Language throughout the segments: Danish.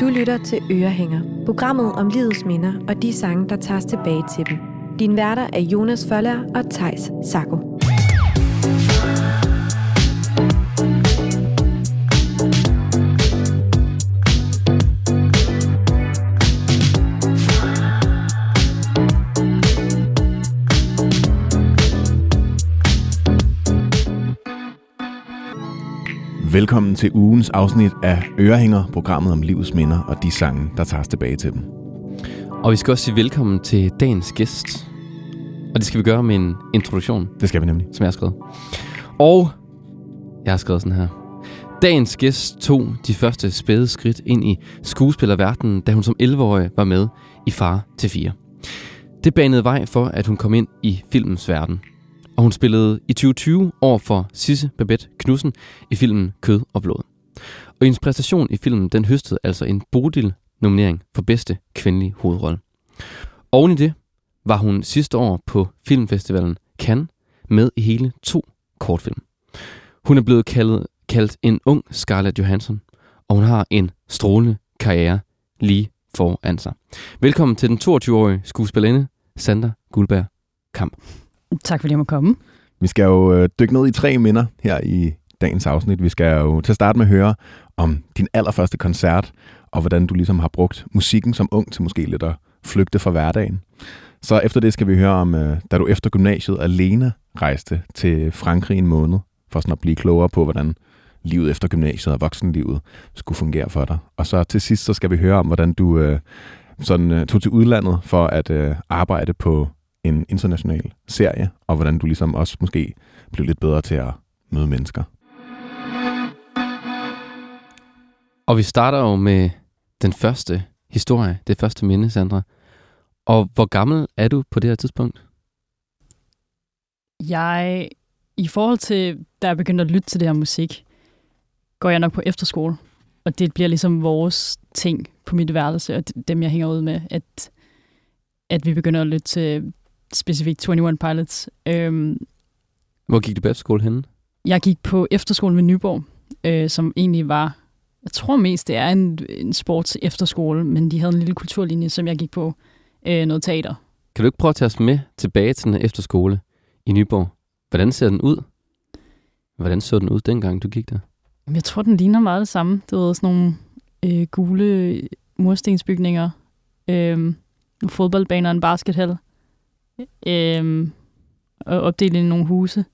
Du lytter til Ørehænger, programmet om livets minder og de sange, der tages tilbage til dem. Din værter er Jonas Føller og Tejs Sako. Velkommen til ugens afsnit af Ørehænger, programmet om livets minder og de sange, der tages tilbage til dem. Og vi skal også sige velkommen til dagens gæst. Og det skal vi gøre med en introduktion, Det skal vi nemlig. som jeg har skrevet. Og jeg har skrevet sådan her. Dagens gæst tog de første spæde skridt ind i skuespillerverdenen, da hun som 11-årig var med i Far til 4. Det banede vej for, at hun kom ind i filmens verden. Og hun spillede i 2020 over for Sisse Babette Knudsen i filmen Kød og Blod. Og hendes præstation i filmen, den høstede altså en Bodil-nominering for bedste kvindelige hovedrolle. Oven i det var hun sidste år på filmfestivalen Cannes med i hele to kortfilm. Hun er blevet kaldet, kaldt en ung Scarlett Johansson, og hun har en strålende karriere lige foran sig. Velkommen til den 22-årige skuespillerinde, Sandra Guldberg Kamp. Tak fordi jeg må komme. Vi skal jo øh, dykke ned i tre minder her i dagens afsnit. Vi skal jo til at starte med at høre om din allerførste koncert, og hvordan du ligesom har brugt musikken som ung til måske lidt at flygte fra hverdagen. Så efter det skal vi høre om, øh, da du efter gymnasiet alene rejste til Frankrig en måned, for sådan at blive klogere på, hvordan livet efter gymnasiet og voksenlivet skulle fungere for dig. Og så til sidst så skal vi høre om, hvordan du øh, sådan, øh, tog til udlandet for at øh, arbejde på en international serie, og hvordan du ligesom også måske blev lidt bedre til at møde mennesker. Og vi starter jo med den første historie, det første minde, Sandra. Og hvor gammel er du på det her tidspunkt? Jeg, i forhold til, da jeg begyndte at lytte til det her musik, går jeg nok på efterskole. Og det bliver ligesom vores ting på mit værelse, og dem jeg hænger ud med, at, at vi begynder at lytte til specifikt 21 Pilots. Øhm, Hvor gik du på efterskole henne? jeg gik på efterskolen ved Nyborg, øh, som egentlig var, jeg tror mest det er en, en sports efterskole, men de havde en lille kulturlinje, som jeg gik på, øh, noget teater. Kan du ikke prøve at tage os med tilbage til den efterskole i Nyborg? Hvordan ser den ud? Hvordan så den ud dengang, du gik der? Jeg tror, den ligner meget det samme. Det var sådan nogle øh, gule murstensbygninger, øh, fodboldbaner og en baskethal, øh, og opdelt i nogle huse.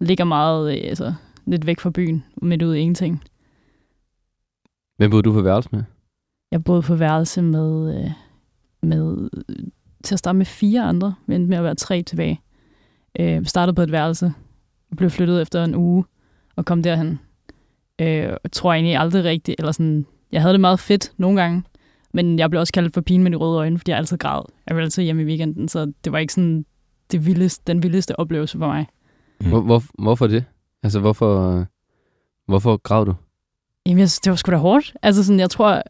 Ligger meget øh, altså, lidt væk fra byen, midt ude i ingenting. Hvem boede du på værelse med? Jeg boede på værelse med, øh, med til at starte med fire andre, men med at være tre tilbage. Øh, startede på et værelse, blev flyttet efter en uge, og kom derhen. Øh, jeg tror egentlig aldrig rigtigt, eller sådan, jeg havde det meget fedt nogle gange, men jeg blev også kaldt for pigen med de røde øjne, fordi jeg altid græd. Jeg var altid hjemme i weekenden, så det var ikke sådan det vildeste, den vildeste oplevelse for mig. Mm. Hvor, hvor, hvorfor det? Altså, hvorfor, hvorfor græd du? Jamen, jeg synes, det var sgu da hårdt. Altså sådan, jeg tror,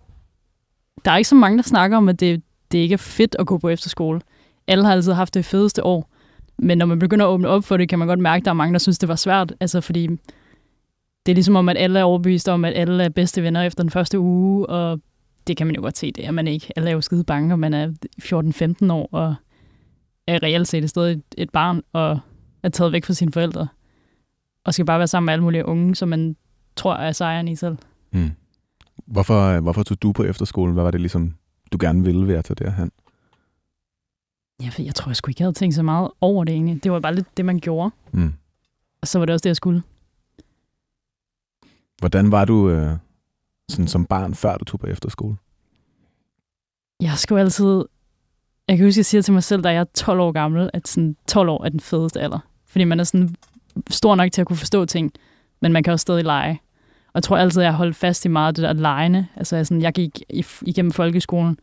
der er ikke så mange, der snakker om, at det, det ikke er fedt at gå på efterskole. Alle har altid haft det fedeste år. Men når man begynder at åbne op for det, kan man godt mærke, at der er mange, der synes, det var svært. Altså, fordi det er ligesom om, at alle er overbevist om, at alle er bedste venner efter den første uge, og det kan man jo godt se, det er man ikke. Alle er jo skide bange, og man er 14-15 år, og er reelt set stadig et, et barn, og er taget væk fra sine forældre, og skal bare være sammen med alle mulige unge, som man tror er sejren i selv. Mm. Hvorfor, hvorfor tog du på efterskolen? Hvad var det ligesom, du gerne ville ved at tage derhen? Jeg, ved- jeg tror jeg sgu ikke, jeg havde tænkt så meget over det egentlig. Det var bare lidt det, man gjorde. Mm. Og så var det også det, jeg skulle. Hvordan var du øh, sådan som barn, før du tog på efterskole? Jeg skulle altid... Jeg kan huske, jeg siger til mig selv, da jeg er 12 år gammel, at sådan 12 år er den fedeste alder. Fordi man er sådan stor nok til at kunne forstå ting, men man kan også stadig lege. Og jeg tror altid, jeg har holdt fast i meget af det der legende. Altså jeg, sådan, jeg gik igennem folkeskolen,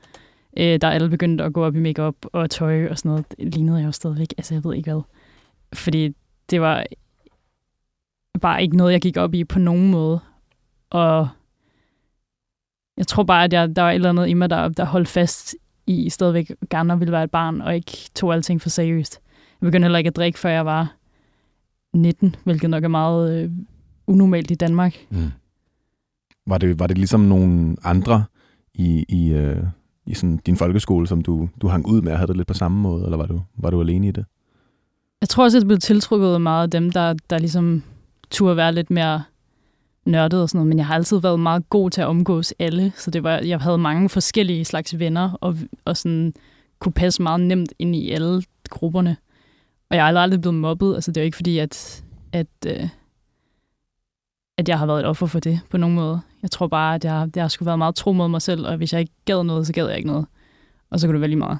øh, der alle begyndte at gå op i makeup og tøj og sådan noget. Det lignede jeg jo stadigvæk. Altså jeg ved ikke hvad. Fordi det var bare ikke noget, jeg gik op i på nogen måde. Og jeg tror bare, at jeg, der var et eller andet i mig, der, der holdt fast i stadigvæk gerne ville være et barn, og ikke tog alting for seriøst. Jeg begyndte heller ikke at drikke, før jeg var 19, hvilket nok er meget øh, unormalt i Danmark. Mm. Var, det, var det ligesom nogle andre i, i, øh, i sådan din folkeskole, som du, du hang ud med? Havde det lidt på samme måde, eller var du, var du alene i det? Jeg tror også, at det blev tiltrukket meget af dem, der, der ligesom turde være lidt mere nørdet og sådan noget, men jeg har altid været meget god til at omgås alle, så det var, jeg havde mange forskellige slags venner, og, og sådan kunne passe meget nemt ind i alle grupperne. Og jeg er aldrig blevet mobbet, altså det er jo ikke fordi, at, at, øh, at jeg har været et offer for det på nogen måde. Jeg tror bare, at jeg, jeg skulle være meget tro mod mig selv, og hvis jeg ikke gad noget, så gad jeg ikke noget. Og så kunne det være lige meget.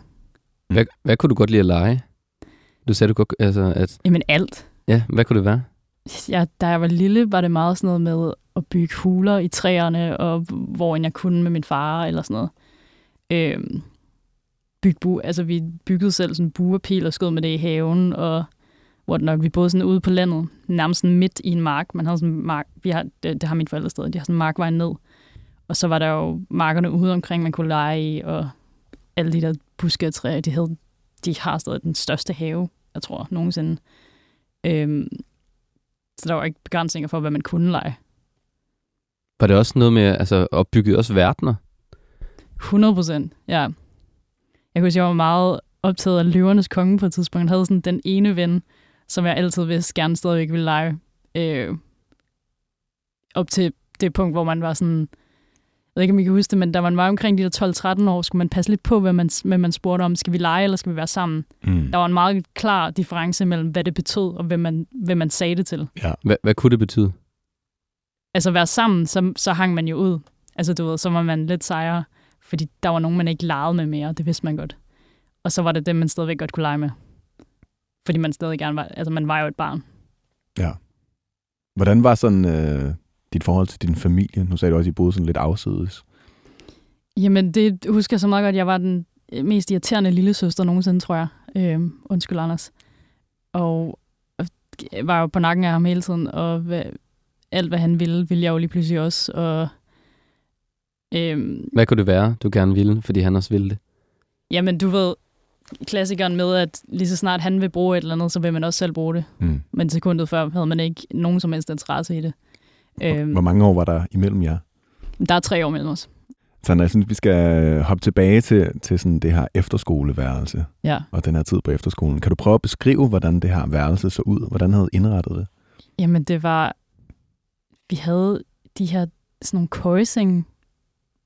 Hvad, hvad kunne du godt lide at lege? Du sagde, du godt, altså, at... Jamen alt. Ja, hvad kunne det være? Ja, da jeg var lille, var det meget sådan noget med at bygge huler i træerne, og hvor jeg kunne med min far, eller sådan noget. Øhm, bygge bu altså, vi byggede selv sådan buerpil og skød med det i haven, og hvor det nok, vi boede sådan ude på landet, nærmest sådan midt i en mark. Man havde sådan mark, vi har, det, det har mine forældre stadig, de har sådan en markvej ned. Og så var der jo markerne ude omkring, man kunne lege i, og alle de der buske og træer, de, havde, de har stadig den største have, jeg tror, nogensinde. Øhm, så der var ikke begrænsninger for, hvad man kunne lege. Var det også noget med, altså, at bygge også verdener? 100 procent, ja. Jeg kunne huske, jeg var meget optaget af løvernes konge på et tidspunkt. Jeg havde sådan den ene ven, som jeg altid vidste gerne stadigvæk ville lege. Øh, op til det punkt, hvor man var sådan, jeg ved ikke, om I kan huske det, men da man var omkring de der 12-13 år, skulle man passe lidt på, hvad man, hvad man spurgte om. Skal vi lege, eller skal vi være sammen? Mm. Der var en meget klar difference mellem, hvad det betød, og hvem man, hvem man sagde det til. Ja. Hvad, hvad kunne det betyde? Altså være sammen, så, så hang man jo ud. Altså du ved, så var man lidt sejere, fordi der var nogen, man ikke legede med mere, det vidste man godt. Og så var det dem, man stadigvæk godt kunne lege med. Fordi man stadig gerne var, altså man var jo et barn. Ja. Hvordan var sådan øh, dit forhold til din familie? Nu sagde du også, at I boede sådan lidt afsides. Jamen, det husker jeg så meget godt. Jeg var den mest irriterende lille søster nogensinde, tror jeg. Øhm, undskyld, Anders. Og jeg var jo på nakken af ham hele tiden, og hvad, alt, hvad han ville, ville jeg jo lige pludselig også. Og, øhm, Hvad kunne det være, du gerne ville, fordi han også ville det? jamen, du ved, klassikeren med, at lige så snart han vil bruge et eller andet, så vil man også selv bruge det. Mm. Men sekundet før havde man ikke nogen som helst interesse i det. Øhm, Hvor mange år var der imellem jer? der er tre år mellem os. Så jeg synes, vi skal hoppe tilbage til, til sådan det her efterskoleværelse Ja. og den her tid på efterskolen. Kan du prøve at beskrive, hvordan det her værelse så ud? Hvordan havde indrettet det? Jamen, det var... Vi havde de her sådan nogle køjesenge.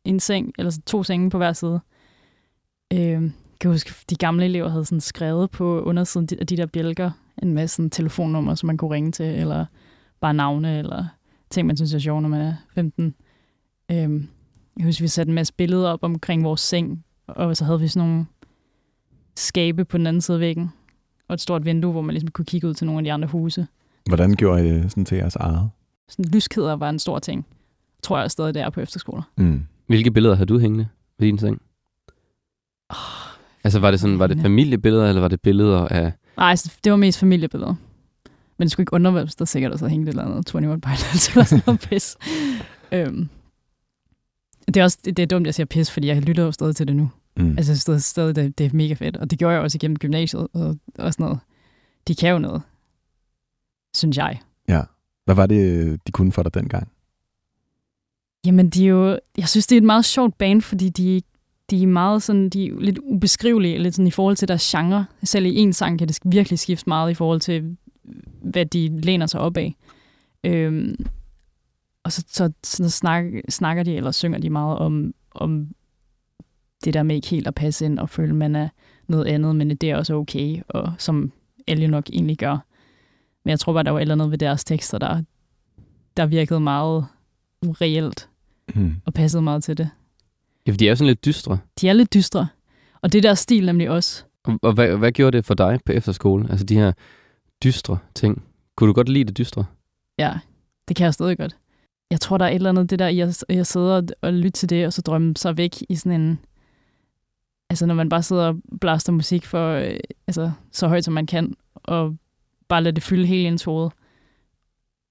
En seng, eller så to senge på hver side. Øhm, jeg kan huske, de gamle elever havde sådan skrevet på undersiden af de der bjælker en masse sådan telefonnumre, som man kunne ringe til, eller bare navne, eller ting, man synes er sjov, når man er 15. Øhm, jeg husker, vi satte en masse billeder op omkring vores seng, og så havde vi sådan nogle skabe på den anden side af væggen, og et stort vindue, hvor man ligesom kunne kigge ud til nogle af de andre huse. Hvordan gjorde I det sådan til jeres eget? Sådan, lyskæder var en stor ting. Tror jeg stadig, det er på efterskoler. Mm. Hvilke billeder havde du hængende ved din seng? Altså var det sådan, var det familiebilleder, eller var det billeder af... Nej, så det var mest familiebilleder. Men det skulle ikke undre hvis der sikkert også havde hængt et eller andet 21 Pilots eller sådan noget pis. øhm. Det er også det er dumt, jeg siger pis, fordi jeg lytter jo stadig til det nu. Mm. Altså, synes stadig, det, det er mega fedt. Og det gjorde jeg også igennem gymnasiet og, og sådan noget. De kan jo noget, synes jeg. Hvad var det, de kunne for dig dengang? Jamen, de er jo, jeg synes, det er et meget sjovt band, fordi de, de er meget sådan, de er lidt ubeskrivelige, lidt sådan i forhold til deres genre. Selv i en sang kan det virkelig skifte meget i forhold til, hvad de læner sig op af. Øhm, og så, så, så snak, snakker de, eller synger de meget om, om det der med ikke helt at passe ind og føle, at man er noget andet, men det er også okay, og som alle nok egentlig gør. Men jeg tror bare, der var et eller andet ved deres tekster, der, der virkede meget reelt Mm. og passede meget til det. Ja, for de er jo sådan lidt dystre. De er lidt dystre, og det er deres stil nemlig også. Og, og hvad, hvad gjorde det for dig på efterskole? Altså de her dystre ting. Kunne du godt lide det dystre? Ja, det kan jeg stadig godt. Jeg tror, der er et eller andet det der, i at, i at sidde og, og lytte til det, og så drømme sig væk i sådan en... Altså, når man bare sidder og blaster musik for, øh, altså, så højt som man kan, og bare lade det fylde hele ens hoved.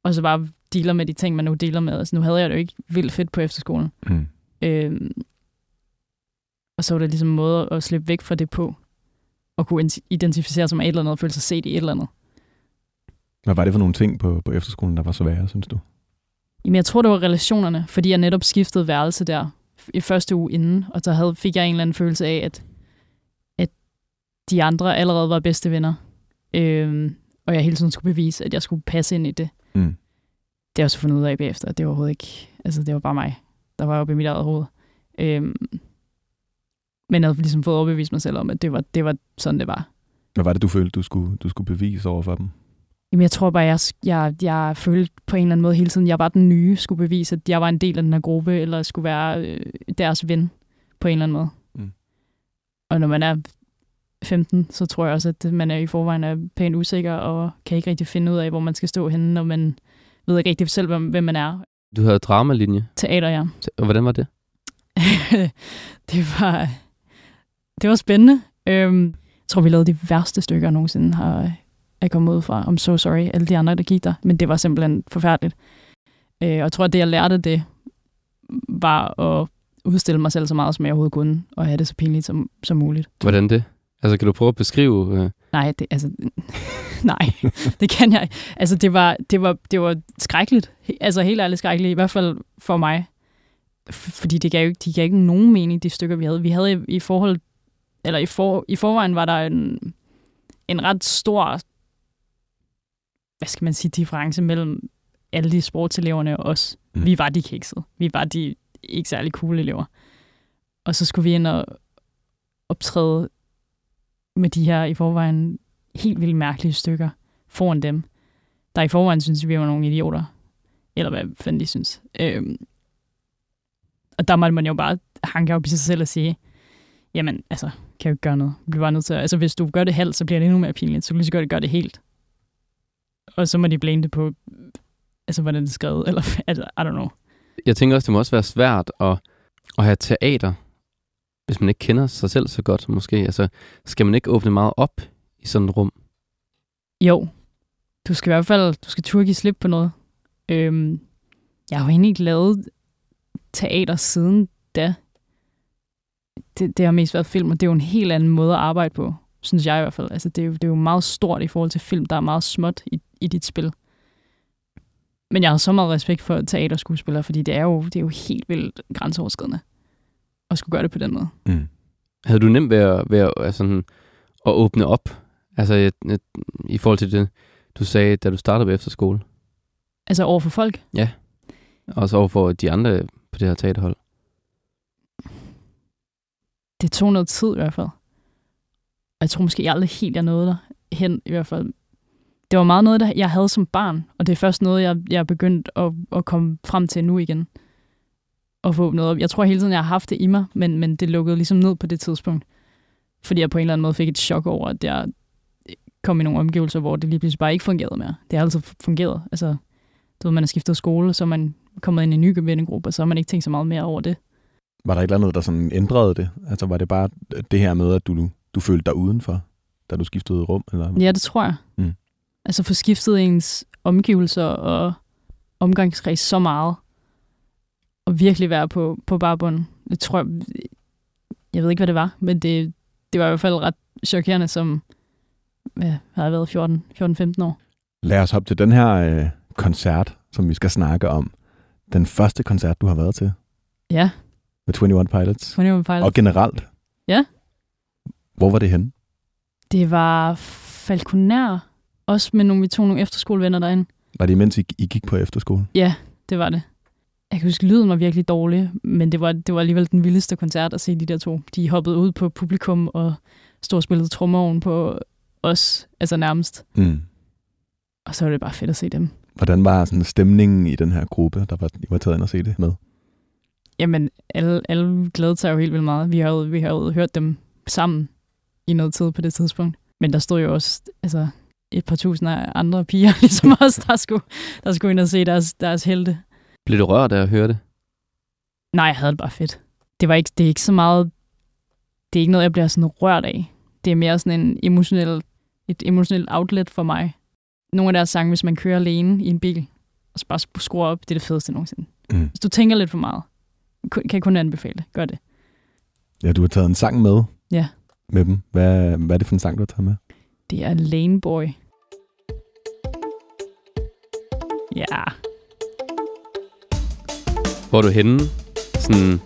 Og så bare dealer med de ting, man nu dealer med. Altså, nu havde jeg det jo ikke vildt fedt på efterskolen. Mm. Øhm, og så var det ligesom en måde at slippe væk fra det på, og kunne identificere sig med et eller andet, og føle sig set i et eller andet. Hvad var det for nogle ting på, på efterskolen, der var så værre, synes du? Jamen, jeg tror, det var relationerne, fordi jeg netop skiftede værelse der i første uge inden, og så havde, fik jeg en eller anden følelse af, at, at de andre allerede var bedste venner. Øhm, og jeg hele tiden skulle bevise, at jeg skulle passe ind i det. Mm. Det har jeg så fundet ud af bagefter, at det var overhovedet ikke, altså det var bare mig, der var oppe i mit eget hoved. Øhm, men jeg havde ligesom fået overbevist mig selv om, at det var, det var sådan, det var. Hvad var det, du følte, du skulle, du skulle bevise over for dem? Jamen, jeg tror bare, jeg, jeg, jeg følte på en eller anden måde hele tiden, jeg var den nye, skulle bevise, at jeg var en del af den her gruppe, eller skulle være øh, deres ven på en eller anden måde. Mm. Og når man er 15, så tror jeg også, at man er i forvejen er pænt usikker, og kan ikke rigtig finde ud af, hvor man skal stå henne, når man ved ikke rigtig selv, hvem, hvem man er. Du havde dramalinje. Teater, ja. Og hvordan var det? det var det var spændende. Øhm, jeg tror, vi lavede de værste stykker, jeg nogensinde har er kommet ud fra. I'm so sorry, alle de andre, der gik der. Men det var simpelthen forfærdeligt. Øh, og jeg tror, at det, jeg lærte det, var at udstille mig selv så meget, som jeg overhovedet kunne, og have det så pinligt som, som muligt. Hvordan det? Altså, kan du prøve at beskrive... Øh... Nej, det, altså, nej, det kan jeg ikke. Altså, det var, det var, det var skrækkeligt. Altså, helt ærligt skrækkeligt, i hvert fald for mig. Fordi det gav, de gav ikke nogen mening, de stykker, vi havde. Vi havde i, i forhold, eller i, for, i forvejen var der en, en ret stor, hvad skal man sige, difference mellem alle de sportseleverne og os. Mm. Vi var de kiksede. Vi var de ikke særlig cool elever. Og så skulle vi ind og optræde med de her i forvejen helt vildt mærkelige stykker foran dem, der i forvejen synes, vi var nogle idioter. Eller hvad fanden de synes. Øhm, og der måtte man jo bare hanke op i sig selv og sige, jamen, altså, kan jeg jo ikke gøre noget. Vi var nødt til, altså, hvis du gør det halvt, så bliver det endnu mere pinligt. Så kan du lige så godt gøre det helt. Og så må de blame det på, altså, hvordan det er skrevet, eller altså, I don't know. Jeg tænker også, det må også være svært at, at have teater, hvis man ikke kender sig selv så godt, måske. Altså, skal man ikke åbne meget op i sådan et rum? Jo. Du skal i hvert fald, du skal turde give slip på noget. Øhm, jeg har jo egentlig ikke lavet teater siden da. Det, det har mest været film, og det er jo en helt anden måde at arbejde på, synes jeg i hvert fald. Altså, det, er jo, det er jo meget stort i forhold til film, der er meget småt i, i dit spil. Men jeg har så meget respekt for teaterskuespillere, fordi det er jo, det er jo helt vildt grænseoverskridende at skulle gøre det på den måde. Mm. Havde du nemt ved at, ved at, altså, at åbne op? Altså et, et, i forhold til det, du sagde, da du startede på efterskole? Altså over for folk? Ja. Og så over for de andre på det her teaterhold? Det tog noget tid i hvert fald. Jeg tror måske aldrig helt, jeg nåede der hen i hvert fald. Det var meget noget, der jeg havde som barn, og det er først noget, jeg, jeg er begyndt at, at komme frem til nu igen. Og få noget op. Jeg tror hele tiden, jeg har haft det i mig, men, men det lukkede ligesom ned på det tidspunkt. Fordi jeg på en eller anden måde fik et chok over, at jeg kom i nogle omgivelser, hvor det lige pludselig bare ikke fungerede mere. Det har altid fungeret. Altså, du ved, man har skiftet skole, så man kommet ind i en ny vennegruppe, og så har man ikke tænkt så meget mere over det. Var der et eller andet, der sådan ændrede det? Altså var det bare det her med, at du, du følte dig udenfor, da du skiftede rum? Eller? Ja, det tror jeg. Mm. Altså få skiftet ens omgivelser og omgangskreds så meget, og virkelig være på, på barbunden. Det tror jeg, jeg ved ikke, hvad det var, men det, det var i hvert fald ret chokerende, som har jeg været 14-15 år. Lad os hoppe til den her øh, koncert, som vi skal snakke om. Den første koncert, du har været til. Ja. Med 21 Pilots. 21 Pilots. Og generelt. Ja. Hvor var det henne? Det var Falconer. Også med nogle, vi tog nogle efterskolevenner derinde. Var det imens I, I gik på efterskole? Ja, det var det. Jeg kan huske, lyden var virkelig dårlig, men det var, det var alligevel den vildeste koncert at se de der to. De hoppede ud på publikum og stod og spillede trommeoven på os, altså nærmest. Mm. Og så var det bare fedt at se dem. Hvordan var sådan stemningen i den her gruppe, der var, I var taget ind og se det med? Jamen, alle, alle glædede sig jo helt vildt meget. Vi havde, vi havde hørt dem sammen i noget tid på det tidspunkt. Men der stod jo også altså, et par tusind andre piger, ligesom os, der skulle, der skulle ind og se deres, deres helte. Blev du rørt af at høre det? Nej, jeg havde det bare fedt. Det, var ikke, det er ikke så meget... Det er ikke noget, jeg bliver sådan rørt af. Det er mere sådan en emotionel, et emotionelt outlet for mig. Nogle af deres sange, hvis man kører alene i en bil, og så bare skruer op, det er det fedeste nogensinde. Mm. Hvis du tænker lidt for meget, kan jeg kun anbefale det. Gør det. Ja, du har taget en sang med. Ja. Med dem. Hvad, hvad er det for en sang, du har taget med? Det er Lane Boy. Ja. Hvor er du henne? Sådan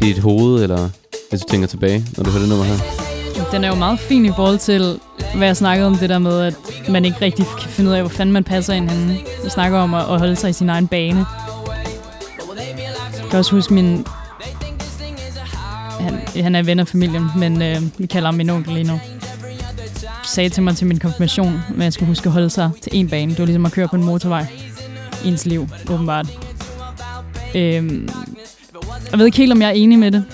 i dit hoved, eller hvis du tænker tilbage, når du hører det nummer her? Den er jo meget fin i forhold til, hvad jeg snakkede om det der med, at man ikke rigtig kan finde ud af, hvor fanden man passer ind henne. Jeg snakker om at, at holde sig i sin egen bane. Jeg kan også huske min... Han, han er ven af familien, men øh, vi kalder ham min onkel lige nu. Sagde til mig til min konfirmation, at jeg skulle huske at holde sig til en bane. Det var ligesom at køre på en motorvej i ens liv, åbenbart. Øhm, jeg ved ikke helt, om jeg er enig med det.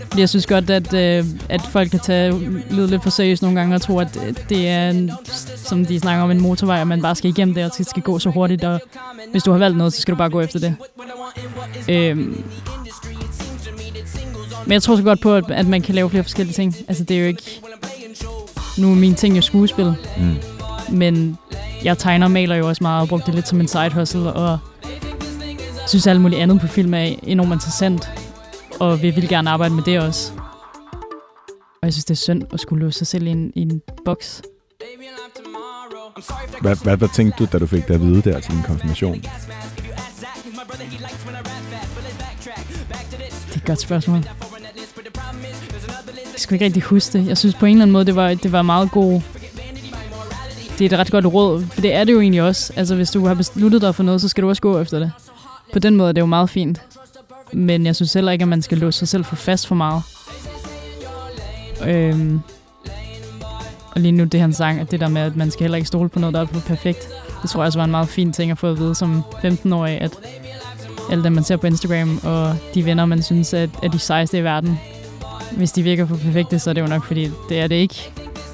Fordi jeg synes godt, at, øh, at folk kan tage lyde lidt for seriøst nogle gange og tro, at øh, det er, en, som de snakker om, en motorvej, og man bare skal igennem det, og det skal gå så hurtigt, og hvis du har valgt noget, så skal du bare gå efter det. Øhm, men jeg tror så godt på, at, at man kan lave flere forskellige ting. Altså, det er jo ikke... Nu er mine ting jo skuespil, Mm. men jeg tegner og maler jo også meget, og brugte det lidt som en side hustle, og synes alt muligt andet på film er enormt interessant, og vi vil gerne arbejde med det også. Og jeg synes, det er synd at skulle låse sig selv i en, i en boks. Hvad, hvad, hvad tænkte du, da du fik det at vide der til din konfirmation? Det er et godt spørgsmål. Jeg skal ikke rigtig huske det. Jeg synes på en eller anden måde, det var, det var meget god... Det er et ret godt råd, for det er det jo egentlig også. Altså, hvis du har besluttet dig for noget, så skal du også gå efter det. På den måde er det jo meget fint. Men jeg synes heller ikke, at man skal låse sig selv for fast for meget. Øhm, og lige nu det han sang, at det der med, at man skal heller ikke stole på noget, der er perfekt. Det tror jeg også var en meget fin ting at få at vide som 15-årig, at alle dem, man ser på Instagram, og de venner, man synes at, er de sejeste i verden, hvis de virker for perfekte, så er det jo nok, fordi det er det ikke.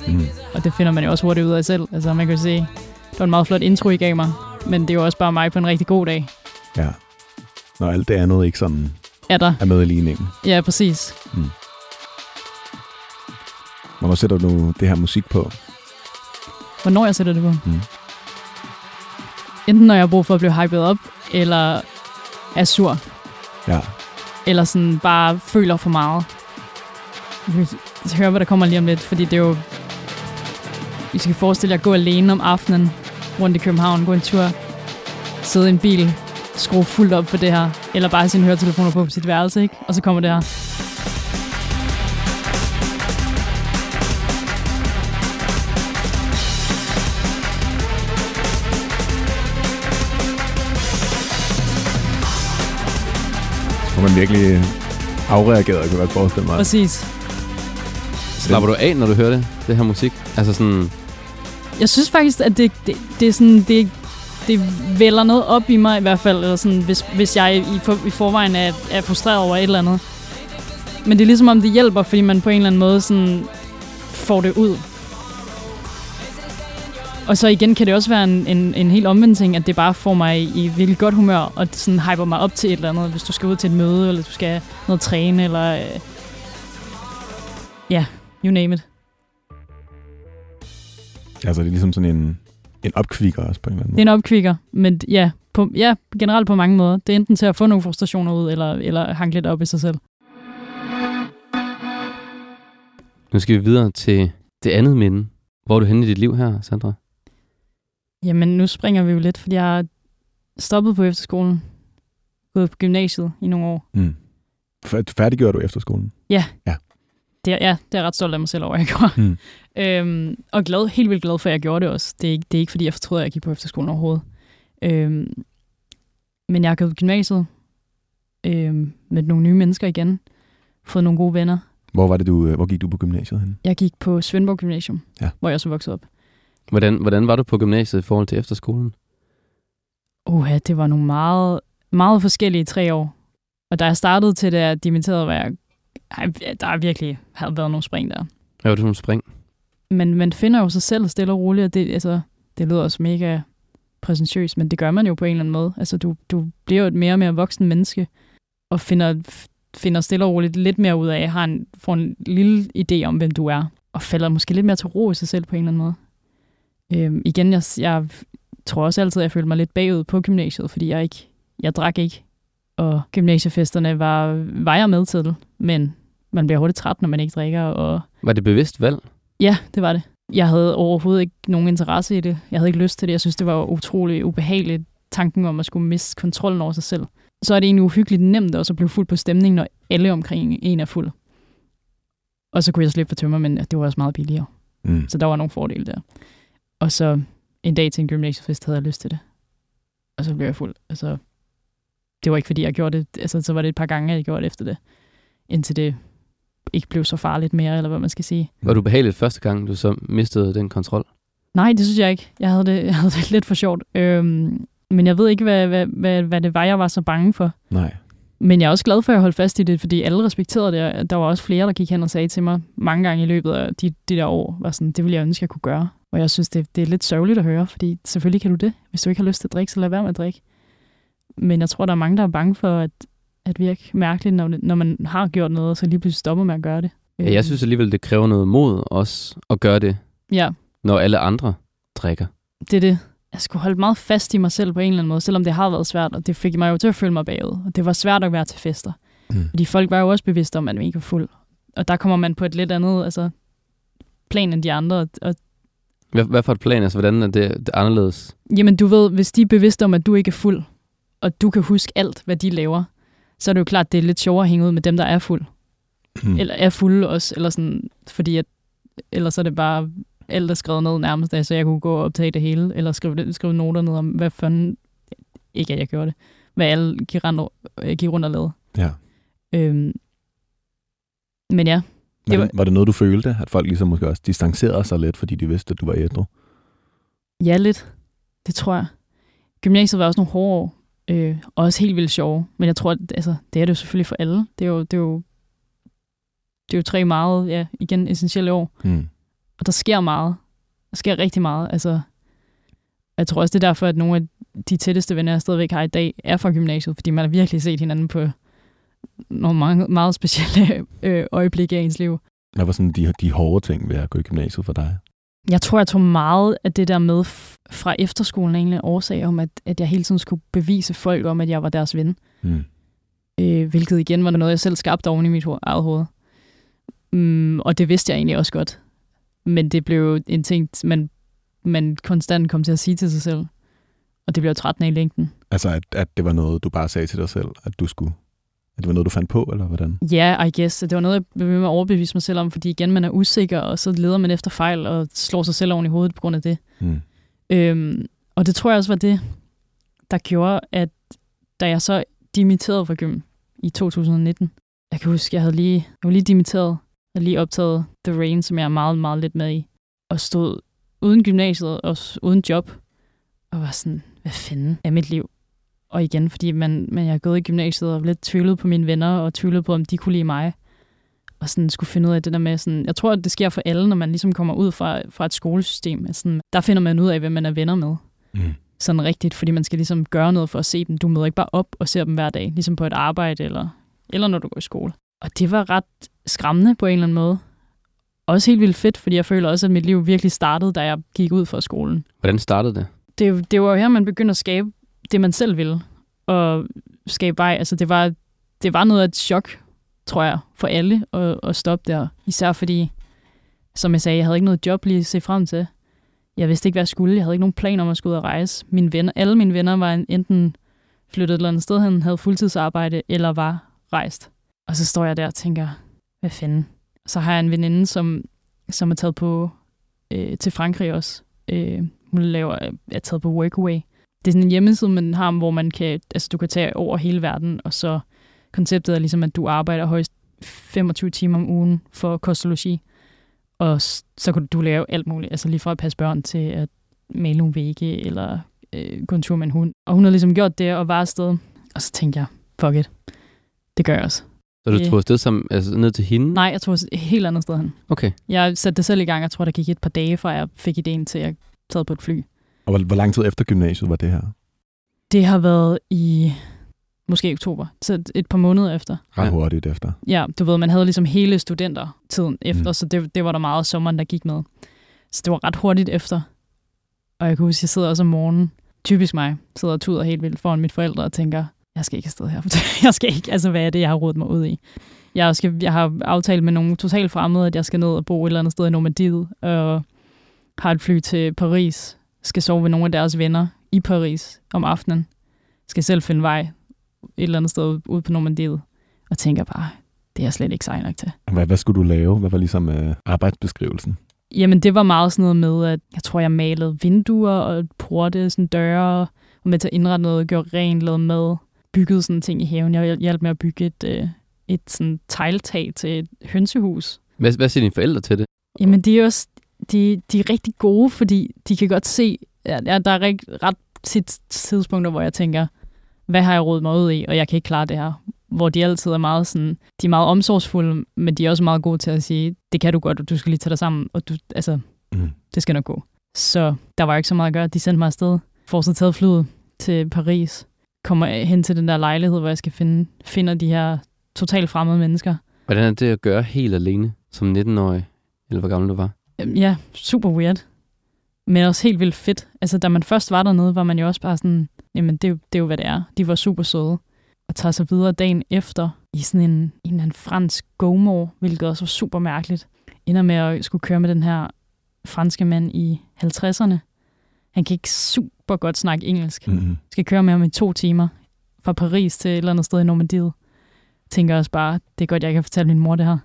Mm. Og det finder man jo også hurtigt ud af selv. Altså man kan jo se, det var en meget flot intro, I gav mig, men det er jo også bare mig på en rigtig god dag. Ja. Når alt det andet ikke sådan Er der? er med i ligningen. Ja, præcis. Hvornår sætter du det her musik på? Hvornår jeg sætter det på? Mm. Enten når jeg har brug for at blive hyped op, eller er sur, Ja. eller sådan bare føler for meget. Vi kan høre, hvad der kommer lige om lidt, fordi det er jo... I skal forestille jer at gå alene om aftenen rundt i København, gå en tur, sidde i en bil, skrue fuldt op for det her, eller bare sine høretelefoner på på sit værelse, ikke? Og så kommer det her. Hvor man virkelig afreageret, kan jeg godt forestille mig. Præcis. Slapper du af, når du hører det, det her musik? Altså sådan, Jeg synes faktisk, at det, det, det er sådan, det, det vælger noget op i mig i hvert fald, eller sådan, hvis, hvis jeg i, for, i forvejen er, er frustreret over et eller andet. Men det er ligesom om, det hjælper, fordi man på en eller anden måde sådan, får det ud. Og så igen kan det også være en, en, en helt omvendt ting, at det bare får mig i, i virkelig godt humør, og det sådan hyper mig op til et eller andet, hvis du skal ud til et møde, eller du skal noget træne, eller... Øh, ja, you name it. Altså, det er ligesom sådan en, en opkvikker også på en eller anden Det er måde. en opkvikker, men ja, på, ja, generelt på mange måder. Det er enten til at få nogle frustrationer ud, eller, eller hanke lidt op i sig selv. nu skal vi videre til det andet minde. Hvor er du henne i dit liv her, Sandra? Jamen, nu springer vi jo lidt, fordi jeg har stoppet på efterskolen. Gået på gymnasiet i nogle år. Mm. Fær- Færdiggjorde du efterskolen? Det ja, det er jeg ret stolt af mig selv over, jeg gjorde. Mm. Øhm, og glad, helt vildt glad for, at jeg gjorde det også. Det er ikke, det er ikke fordi jeg fortryder, at jeg gik på efterskolen overhovedet. Øhm, men jeg har gået på gymnasiet øhm, med nogle nye mennesker igen. Fået nogle gode venner. Hvor, var det, du, øh, hvor gik du på gymnasiet hen? Jeg gik på Svendborg Gymnasium, Ja. hvor jeg også voksede op. Hvordan, hvordan var du på gymnasiet i forhold til efterskolen? Uha, det var nogle meget, meget forskellige tre år. Og da jeg startede til det, jeg dimitterede, var jeg, ej, der er virkelig havde været nogle spring der. Var det for nogle spring? Men man finder jo sig selv stille og roligt, og det, altså, det lyder også mega præsentøst, men det gør man jo på en eller anden måde. Altså, du, du bliver jo et mere og mere voksen menneske, og finder, finder stille og roligt lidt mere ud af, har en, får en lille idé om, hvem du er, og falder måske lidt mere til ro i sig selv på en eller anden måde. Øhm, igen, jeg, jeg tror også altid, at jeg følte mig lidt bagud på gymnasiet, fordi jeg ikke, jeg drak ikke, og gymnasiefesterne var, var jeg med til, men man bliver hurtigt træt, når man ikke drikker, og Var det bevidst valg? Ja, det var det. Jeg havde overhovedet ikke nogen interesse i det. Jeg havde ikke lyst til det. Jeg synes, det var utrolig ubehageligt, tanken om at skulle miste kontrollen over sig selv. så er det egentlig uhyggeligt nemt også at blive fuld på stemning, når alle omkring en er fuld. Og så kunne jeg slippe for tømmer, men det var også meget billigere. Mm. Så der var nogle fordele der. Og så en dag til en gymnasiefest havde jeg lyst til det. Og så blev jeg fuld. Altså, det var ikke fordi, jeg gjorde det. Altså, så var det et par gange, jeg gjorde det efter det. Indtil det ikke blev så farligt mere, eller hvad man skal sige. Var du behageligt første gang, du så mistede den kontrol? Nej, det synes jeg ikke. Jeg havde det, jeg havde det lidt for sjovt. Øhm, men jeg ved ikke, hvad, hvad, hvad, hvad det var, jeg var så bange for. Nej. Men jeg er også glad for, at jeg holdt fast i det, fordi alle respekterede det. Der var også flere, der gik hen og sagde til mig mange gange i løbet af de, de der år, var sådan, det ville jeg ønske, jeg kunne gøre. Og jeg synes, det, det er lidt sørgeligt at høre, fordi selvfølgelig kan du det. Hvis du ikke har lyst til at drikke, så lad være med at drikke. Men jeg tror, der er mange, der er bange for at, at virke mærkeligt, når, når man har gjort noget, og så lige pludselig stopper med at gøre det. Ja, jeg synes alligevel, det kræver noget mod også at gøre det, Ja, når alle andre drikker. det er det. Jeg skulle holde meget fast i mig selv på en eller anden måde, selvom det har været svært, og det fik mig jo til at føle mig bagud. Og det var svært at være til fester. Mm. Fordi folk var jo også bevidste om, at man ikke var fuld. Og der kommer man på et lidt andet altså, plan end de andre. Og, Hvad, hvad for et plan? Altså, hvordan er det, det er anderledes? jamen, du ved, hvis de er bevidste om, at du ikke er fuld, og du kan huske alt, hvad de laver, så er det jo klart, det er lidt sjovere at hænge ud med dem, der er fuld. Mm. Eller er fulde også, eller sådan, fordi at, ellers er det bare alt er skrevet ned nærmest, så jeg kunne gå og optage det hele, eller skrive, skrive noter ned om, hvad fanden, ikke at jeg gjorde det, hvad alle gik rundt, øh, gik rundt og lavede. Ja. Øhm, men ja, Var, det var- var det noget, du følte, at folk ligesom måske også distancerede sig lidt, fordi de vidste, at du var ædru? ja lidt, det tror jeg. Gymnasiet var også nogle hårde år, øh, og også helt vildt sjove, men jeg tror, at, altså, det er det jo selvfølgelig for alle. Det er jo, det er jo, det er jo tre meget, ja, igen, essentielle år. Mm. Og der sker meget. Der sker rigtig meget. Altså, jeg tror også, det er derfor, at nogle af de tætteste venner, jeg stadigvæk har i dag, er fra gymnasiet, fordi man har virkelig set hinanden på nogle meget, meget specielle øh, øjeblikke af ens liv. Hvad var sådan de, de hårde ting ved at gå i gymnasiet for dig? Jeg tror, jeg tog meget af det der med fra efterskolen af en årsag om, at, at jeg hele tiden skulle bevise folk om, at jeg var deres ven. Mm. øh, hvilket igen var noget, jeg selv skabte oven i mit ho- eget hoved. Mm, og det vidste jeg egentlig også godt. Men det blev jo en ting, man, man konstant kom til at sige til sig selv. Og det blev jo trættende i længden. Altså, at, at det var noget, du bare sagde til dig selv, at du skulle... Det var noget, du fandt på, eller hvordan? Ja, yeah, I guess. Det var noget, jeg blev med at overbevise mig selv om, fordi igen, man er usikker, og så leder man efter fejl og slår sig selv oven i hovedet på grund af det. Mm. Øhm, og det tror jeg også var det, der gjorde, at da jeg så dimitterede fra gym i 2019, jeg kan huske, jeg havde lige, jeg var lige dimitteret, havde lige optaget The Rain, som jeg er meget, meget lidt med i, og stod uden gymnasiet og uden job, og var sådan, hvad fanden er mit liv? Og igen, fordi man, man jeg har gået i gymnasiet og lidt tvivlet på mine venner, og tvivlet på, om de kunne lide mig. Og sådan skulle finde ud af det der med, sådan, jeg tror, at det sker for alle, når man ligesom kommer ud fra, fra et skolesystem. Sådan, der finder man ud af, hvem man er venner med. Mm. Sådan rigtigt, fordi man skal ligesom gøre noget for at se dem. Du møder ikke bare op og ser dem hver dag, ligesom på et arbejde eller, eller når du går i skole. Og det var ret skræmmende på en eller anden måde. Også helt vildt fedt, fordi jeg føler også, at mit liv virkelig startede, da jeg gik ud fra skolen. Hvordan startede det? Det, det var jo her, man begyndte at skabe det, man selv ville. Og skabe vej. Altså, det var, det var noget af et chok, tror jeg, for alle at, at stoppe der. Især fordi, som jeg sagde, jeg havde ikke noget job lige at se frem til. Jeg vidste ikke, hvad jeg skulle. Jeg havde ikke nogen plan om at skulle ud og rejse. Mine venner, alle mine venner var enten flyttet et eller andet sted hen, havde fuldtidsarbejde, eller var rejst. Og så står jeg der og tænker, hvad fanden? Så har jeg en veninde, som, som er taget på øh, til Frankrig også. Øh, hun laver, er taget på Workaway. Det er sådan en hjemmeside, man har, hvor man kan, altså du kan tage over hele verden, og så konceptet er ligesom, at du arbejder højst 25 timer om ugen for kost og så kan du lave alt muligt, altså lige fra at passe børn til at male nogle vægge, eller øh, gå en tur med en hund. Og hun har ligesom gjort det og var afsted. Og så tænkte jeg, fuck it, det gør jeg også. Så du tog afsted som, altså, ned til hende? Nej, jeg tror et helt andet sted hen. Okay. Jeg satte det selv i gang, jeg tror, der gik et par dage, fra jeg fik ideen til, at jeg sad på et fly. Og hvor, hvor lang tid efter gymnasiet var det her? Det har været i måske oktober, så et- et par måneder efter. Ret Ja. hurtigt efter. Ja, du ved, man havde ligesom hele studentertiden efter, Mm. mm. så det, det var der meget sommeren, der gik med. Så det var ret hurtigt efter. Og jeg kan huske, jeg sidder også om morgenen, typisk mig, sidder og tuder helt vildt foran mit forældre og tænker, jeg skal ikke afsted her. jeg skal ikke, altså hvad er det, jeg har rodet mig ud i? Jeg, skal, jeg har aftalt med nogle totalt fremmede, at jeg skal ned og bo et eller andet sted i Normandiet, og har et fly til Paris, skal sove ved nogle af deres venner i Paris om aftenen, skal selv finde vej et eller andet sted ude på Normandiet, og tænker bare, det er jeg slet ikke sej nok til. Hvad, hvad skulle du lave? Hvad var ligesom øh, arbejdsbeskrivelsen? Jamen, det var meget sådan noget med, at jeg tror, jeg malede vinduer og porte, sådan døre, og med til at indrette noget, gjorde rent, lavede mad, byggede sådan ting i haven. Jeg hjalp med at bygge et, øh, et sådan tegltag til et hønsehus. Hvad, hvad siger dine forældre til det? Jamen, de er også de, de er rigtig gode, fordi de kan godt se, at ja, der er ret, ret tit tidspunkter, hvor jeg tænker, hvad har jeg rådet mig ud i, og jeg kan ikke klare det her. Hvor de altid er meget sådan, de er meget omsorgsfulde, men de er også meget gode til at sige, det kan du godt, og du skal lige tage dig sammen, og du, altså, mm. det skal nok gå. Så der var ikke så meget at gøre. De sendte mig afsted, får så taget flyet til Paris, kommer hen til den der lejlighed, hvor jeg skal finde, finder de her totalt fremmede mennesker. Hvordan er det at gøre helt alene som 19-årig? Eller hvor gammel du var? Ja, super weird. Men også helt vildt fedt. Altså, da man først var dernede, var man jo også bare sådan, jamen, det, det er jo, hvad det er. De var super søde. Og tager sig videre dagen efter i sådan en, en, en fransk gomor, hvilket også var super mærkeligt. Ender med at skulle køre med den her franske mand i 50'erne. Han kan ikke super godt snakke engelsk. Mm-hmm. Skal køre med ham i to timer fra Paris til et eller andet sted i Normandiet. Tænker også bare, det er godt, jeg kan fortælle min mor det her.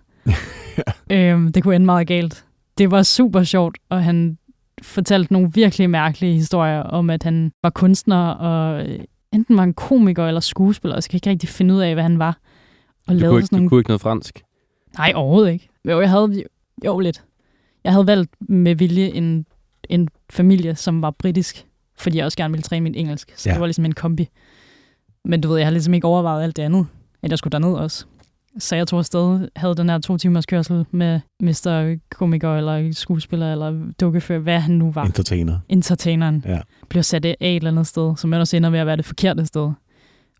øhm, det kunne ende meget galt. Det var super sjovt, og han fortalte nogle virkelig mærkelige historier om, at han var kunstner, og øh, enten var en komiker eller skuespiller, så jeg kan ikke rigtig finde ud af, hvad han var. Og du, kunne ikke, nogle... du kunne ikke noget fransk? Nej, overhovedet ikke. Jo, jeg havde jo lidt. Jeg havde valgt med vilje en, en familie, som var britisk, fordi jeg også gerne ville træne min engelsk. Så ja. det var ligesom en kombi. Men du ved, jeg har ligesom ikke overvejet alt det andet, at jeg skulle derned også. Så jeg tog afsted, havde den her to timers kørsel med Mr. Komiker, eller skuespiller, eller dukkefører, hvad han nu var. Entertainer. Entertaineren. Ja. Bliver sat af et eller andet sted, som ellers ender ved at være det forkerte sted.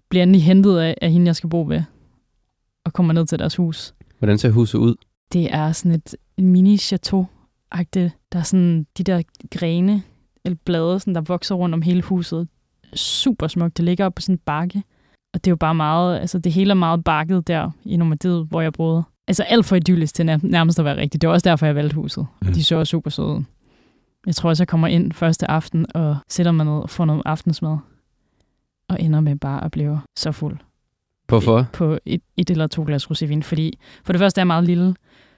Bliver endelig hentet af, af hende, jeg skal bo ved, og kommer ned til deres hus. Hvordan ser huset ud? Det er sådan et mini-chateau-agtigt. Der er sådan de der grene, eller blade, sådan, der vokser rundt om hele huset. Super smukt. Det ligger op på sådan en bakke og det er jo bare meget, altså det hele er meget bakket der i Normandiet, hvor jeg boede. Altså alt for idyllisk til nærmest at være rigtigt. Det var også derfor, jeg valgte huset. Mm. De så super søde Jeg tror også, jeg kommer ind første aften og sætter mig ned og får noget aftensmad. Og ender med bare at blive så fuld. Hvorfor? På et, et eller to glas rosévin. Fordi for det første er jeg meget lille.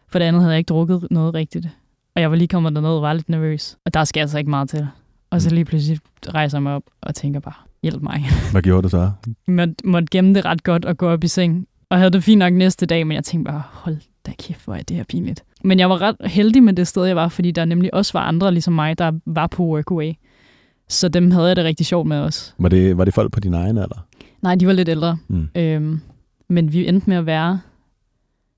For det andet havde jeg ikke drukket noget rigtigt. Og jeg var lige kommet derned og var lidt nervøs. Og der skal altså ikke meget til. Og så mm. lige pludselig rejser jeg mig op og tænker bare, hjælp mig. Hvad gjorde du så? Jeg måtte gemme det ret godt og gå op i seng. Og havde det fint nok næste dag, men jeg tænkte bare, hold da kæft, hvor er det her pinligt. Men jeg var ret heldig med det sted, jeg var, fordi der nemlig også var andre ligesom mig, der var på workaway. Så dem havde jeg det rigtig sjovt med også. Var det, var det folk på din egen alder? Nej, de var lidt ældre. Mm. Øhm, men vi endte med at være...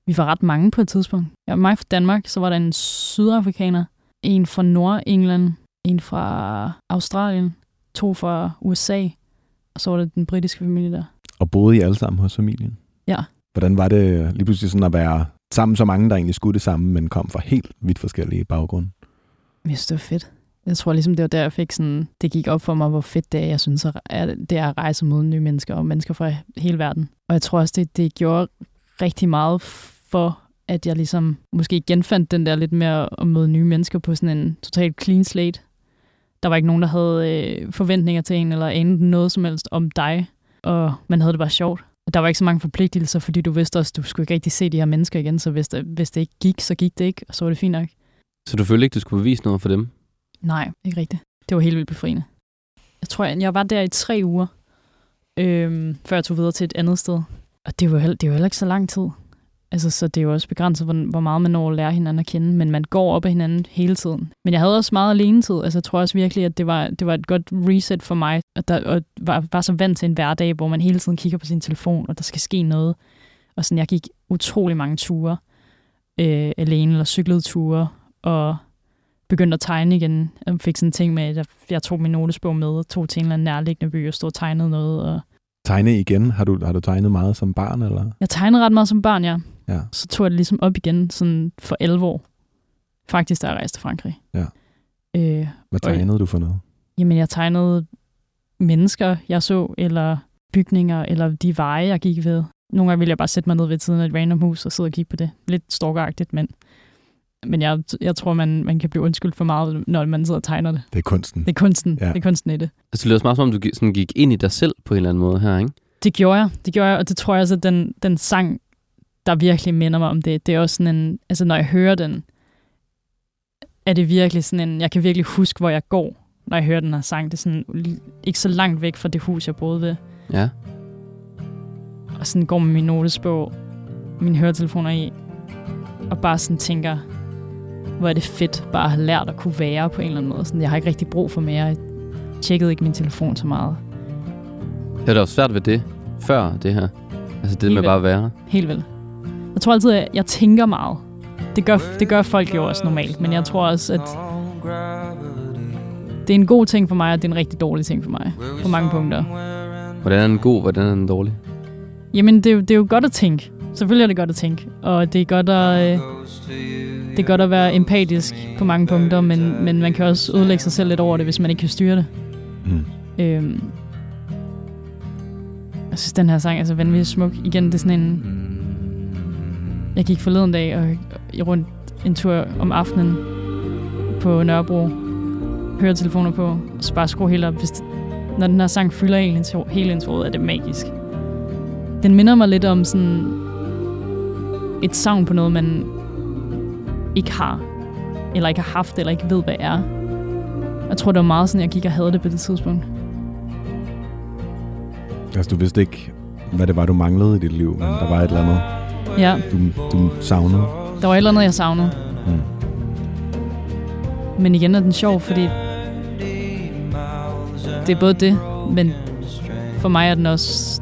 Vi var ret mange på et tidspunkt. Jeg var mig fra Danmark, så var der en sydafrikaner, en fra Nordengland, en fra Australien, to fra USA, og så var det den britiske familie der. Og boede I alle sammen hos familien? Ja. Hvordan var det lige pludselig sådan at være sammen så mange, der egentlig skulle det samme, men kom fra helt vidt forskellige baggrunde? Jeg synes, det var fedt. Jeg tror ligesom, det var der, jeg fik sådan, det gik op for mig, hvor fedt det er, jeg synes, at det er at rejse mod nye mennesker og mennesker fra hele verden. Og jeg tror også, det, det gjorde rigtig meget for, at jeg ligesom måske genfandt den der lidt mere at møde nye mennesker på sådan en totalt clean slate, der var ikke nogen, der havde øh, forventninger til en, eller anede noget som helst om dig, og man havde det bare sjovt. Og der var ikke så mange forpligtelser, fordi du vidste også, at du skulle ikke rigtig se de her mennesker igen, så hvis det, hvis det ikke gik, så gik det ikke, og så var det fint nok. Så du følte ikke, du skulle bevise noget for dem? Nej, ikke rigtigt. Det var helt vildt befriende. Jeg tror, jeg, jeg var der i tre uger, øhm, før jeg tog videre til et andet sted. Og det var, det var heller ikke så lang tid. Altså, så det er jo også begrænset, hvor, hvor meget man når at lære hinanden at kende, men man går op af hinanden hele tiden. Men jeg havde også meget alene tid. Altså, jeg tror også virkelig, at det var, det var et godt reset for mig, at der og var, var så vant til en hverdag, hvor man hele tiden kigger på sin telefon, og der skal ske noget. Og sådan, jeg gik utrolig mange ture øh, alene, eller cyklede ture, og begyndte at tegne igen. Jeg fik sådan en ting med, at jeg tog min notesbog med, og tog til en eller anden nærliggende by og stod og tegnede noget. Og Tegne igen? Har du, har du tegnet meget som barn? Eller? Jeg tegnede ret meget som barn, ja. Ja. Så tog jeg det ligesom op igen sådan for 11 år. Faktisk, da jeg rejste til Frankrig. Ja. Øh, Hvad tegnede og, du for noget? Jamen, jeg tegnede mennesker, jeg så, eller bygninger, eller de veje, jeg gik ved. Nogle gange ville jeg bare sætte mig ned ved tiden af et random hus og sidde og kigge på det. Lidt stalkeragtigt, men, men jeg, jeg tror, man, man kan blive undskyldt for meget, når man sidder og tegner det. Det er kunsten. Det er kunsten. Ja. Det er kunsten i det. Altså, det lyder meget som om, du sådan gik ind i dig selv på en eller anden måde her, ikke? Det gjorde jeg, det gjorde jeg, og det tror jeg også, at den, den sang, der virkelig minder mig om det, det er også sådan en, altså når jeg hører den, er det virkelig sådan en, jeg kan virkelig huske, hvor jeg går, når jeg hører den her sang. Det er sådan ikke så langt væk fra det hus, jeg boede ved. Ja. Og sådan går med min notesbog, mine høretelefoner i, og bare sådan tænker, hvor er det fedt bare at have lært at kunne være på en eller anden måde. Sådan, jeg har ikke rigtig brug for mere. Jeg tjekkede ikke min telefon så meget. Det er også svært ved det, før det her. Altså det Helt med vildt. bare at være. Helt vel. Jeg tror altid, at jeg tænker meget. Det gør, det gør folk jo også normalt, men jeg tror også, at det er en god ting for mig, og det er en rigtig dårlig ting for mig. På mange punkter. Hvordan er den god, hvordan er den dårlig? Jamen, det er, jo, det er jo godt at tænke. Selvfølgelig er det godt at tænke. Og det er godt at, øh, det er godt at være empatisk på mange punkter, men, men man kan også ødelægge sig selv lidt over det, hvis man ikke kan styre det. Mm. Øhm, jeg synes, den her sang er så vanvittigt smuk. Igen, det er sådan en... Jeg gik forleden dag og, og rundt en tur om aftenen på Nørrebro. Hører telefoner på, og så bare skruer helt op. Hvis det, når den her sang fylder hele ens, hele ens hoved, er det magisk. Den minder mig lidt om sådan et savn på noget, man ikke har, eller ikke har haft, eller ikke ved, hvad er. Jeg tror, det var meget sådan, jeg gik og havde det på det tidspunkt. Altså, du vidste ikke, hvad det var, du manglede i dit liv, men der var et eller andet, Ja, du, du savnede. der var et eller andet, jeg savnede. Mm. Men igen er den sjov, fordi det er både det, men for mig er den også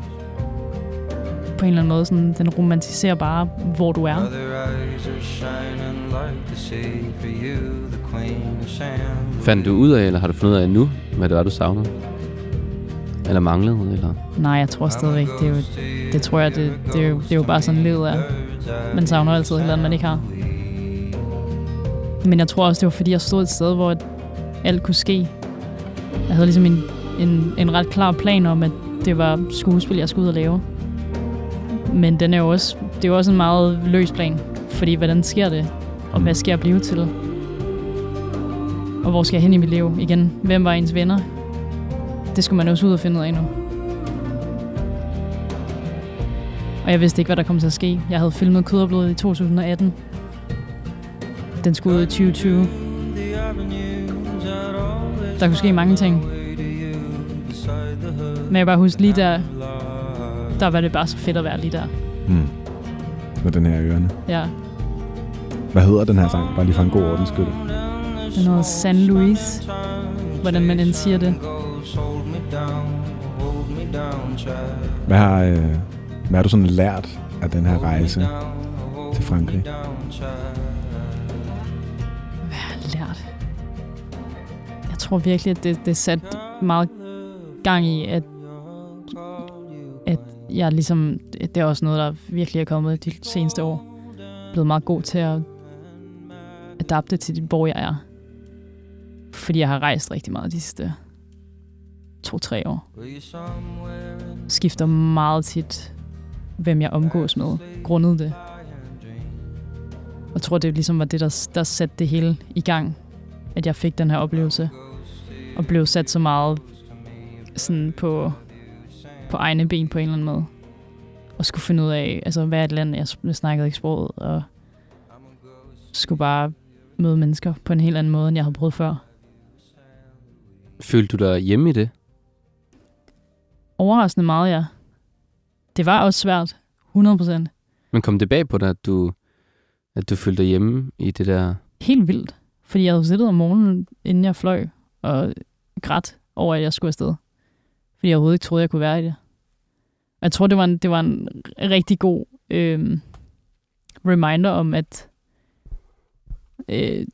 på en eller anden måde sådan, den romantiserer bare, hvor du er. Fandt du ud af, eller har du fundet ud af nu, hvad det var, du savnede? Eller manglede, eller? Nej, jeg tror stadigvæk, det er jo, det tror jeg, det, det, er jo, det er jo bare sådan livet er. Man savner altid et eller andet, man ikke har. Men jeg tror også, det var fordi, jeg stod et sted, hvor alt kunne ske. Jeg havde ligesom en, en, en ret klar plan om, at det var skuespil, jeg skulle ud og lave. Men den er jo også, det er jo også en meget løs plan. Fordi hvordan sker det? Og hvad skal jeg blive til? Og hvor skal jeg hen i mit liv? Igen, hvem var ens venner? Det skulle man også ud og finde ud af nu. Og jeg vidste ikke, hvad der kom til at ske. Jeg havde filmet Kød og Blod i 2018. Den skulle ud i 2020. Der kunne ske mange ting. Men jeg bare huske lige der, der var det bare så fedt at være lige der. Mm. Med den her ørerne. Ja. Hvad hedder den her sang? Bare lige for en god ordens skyld. Den hedder San Luis. Hvordan man end siger det. Hvad har, øh, hvad har du sådan lært af den her rejse til Frankrig? Hvad har jeg lært? Jeg tror virkelig, at det, det satte meget gang i, at, at jeg ligesom, det er også noget, der virkelig er kommet de seneste år. Blevet meget god til at adapte til, hvor jeg er. Fordi jeg har rejst rigtig meget de sidste to-tre år. Skifter meget tit, hvem jeg omgås med, grundet det. Jeg tror, det ligesom var det, der, der satte det hele i gang. At jeg fik den her oplevelse. Og blev sat så meget sådan på, på egne ben på en eller anden måde. Og skulle finde ud af, altså hvad er et land, jeg, jeg snakkede ikke sproget, og skulle bare møde mennesker på en helt anden måde, end jeg havde prøvet før. Følte du dig hjemme i det? Overraskende meget, ja. Det var også svært. 100 procent. Men kom det bag på dig, at du, at du følte dig hjemme i det der... Helt vildt. Fordi jeg havde siddet om morgenen, inden jeg fløj, og grædt over, at jeg skulle afsted. Fordi jeg overhovedet ikke troede, jeg kunne være i det. Og jeg tror, det var en, det var en rigtig god øh, reminder om, at øh,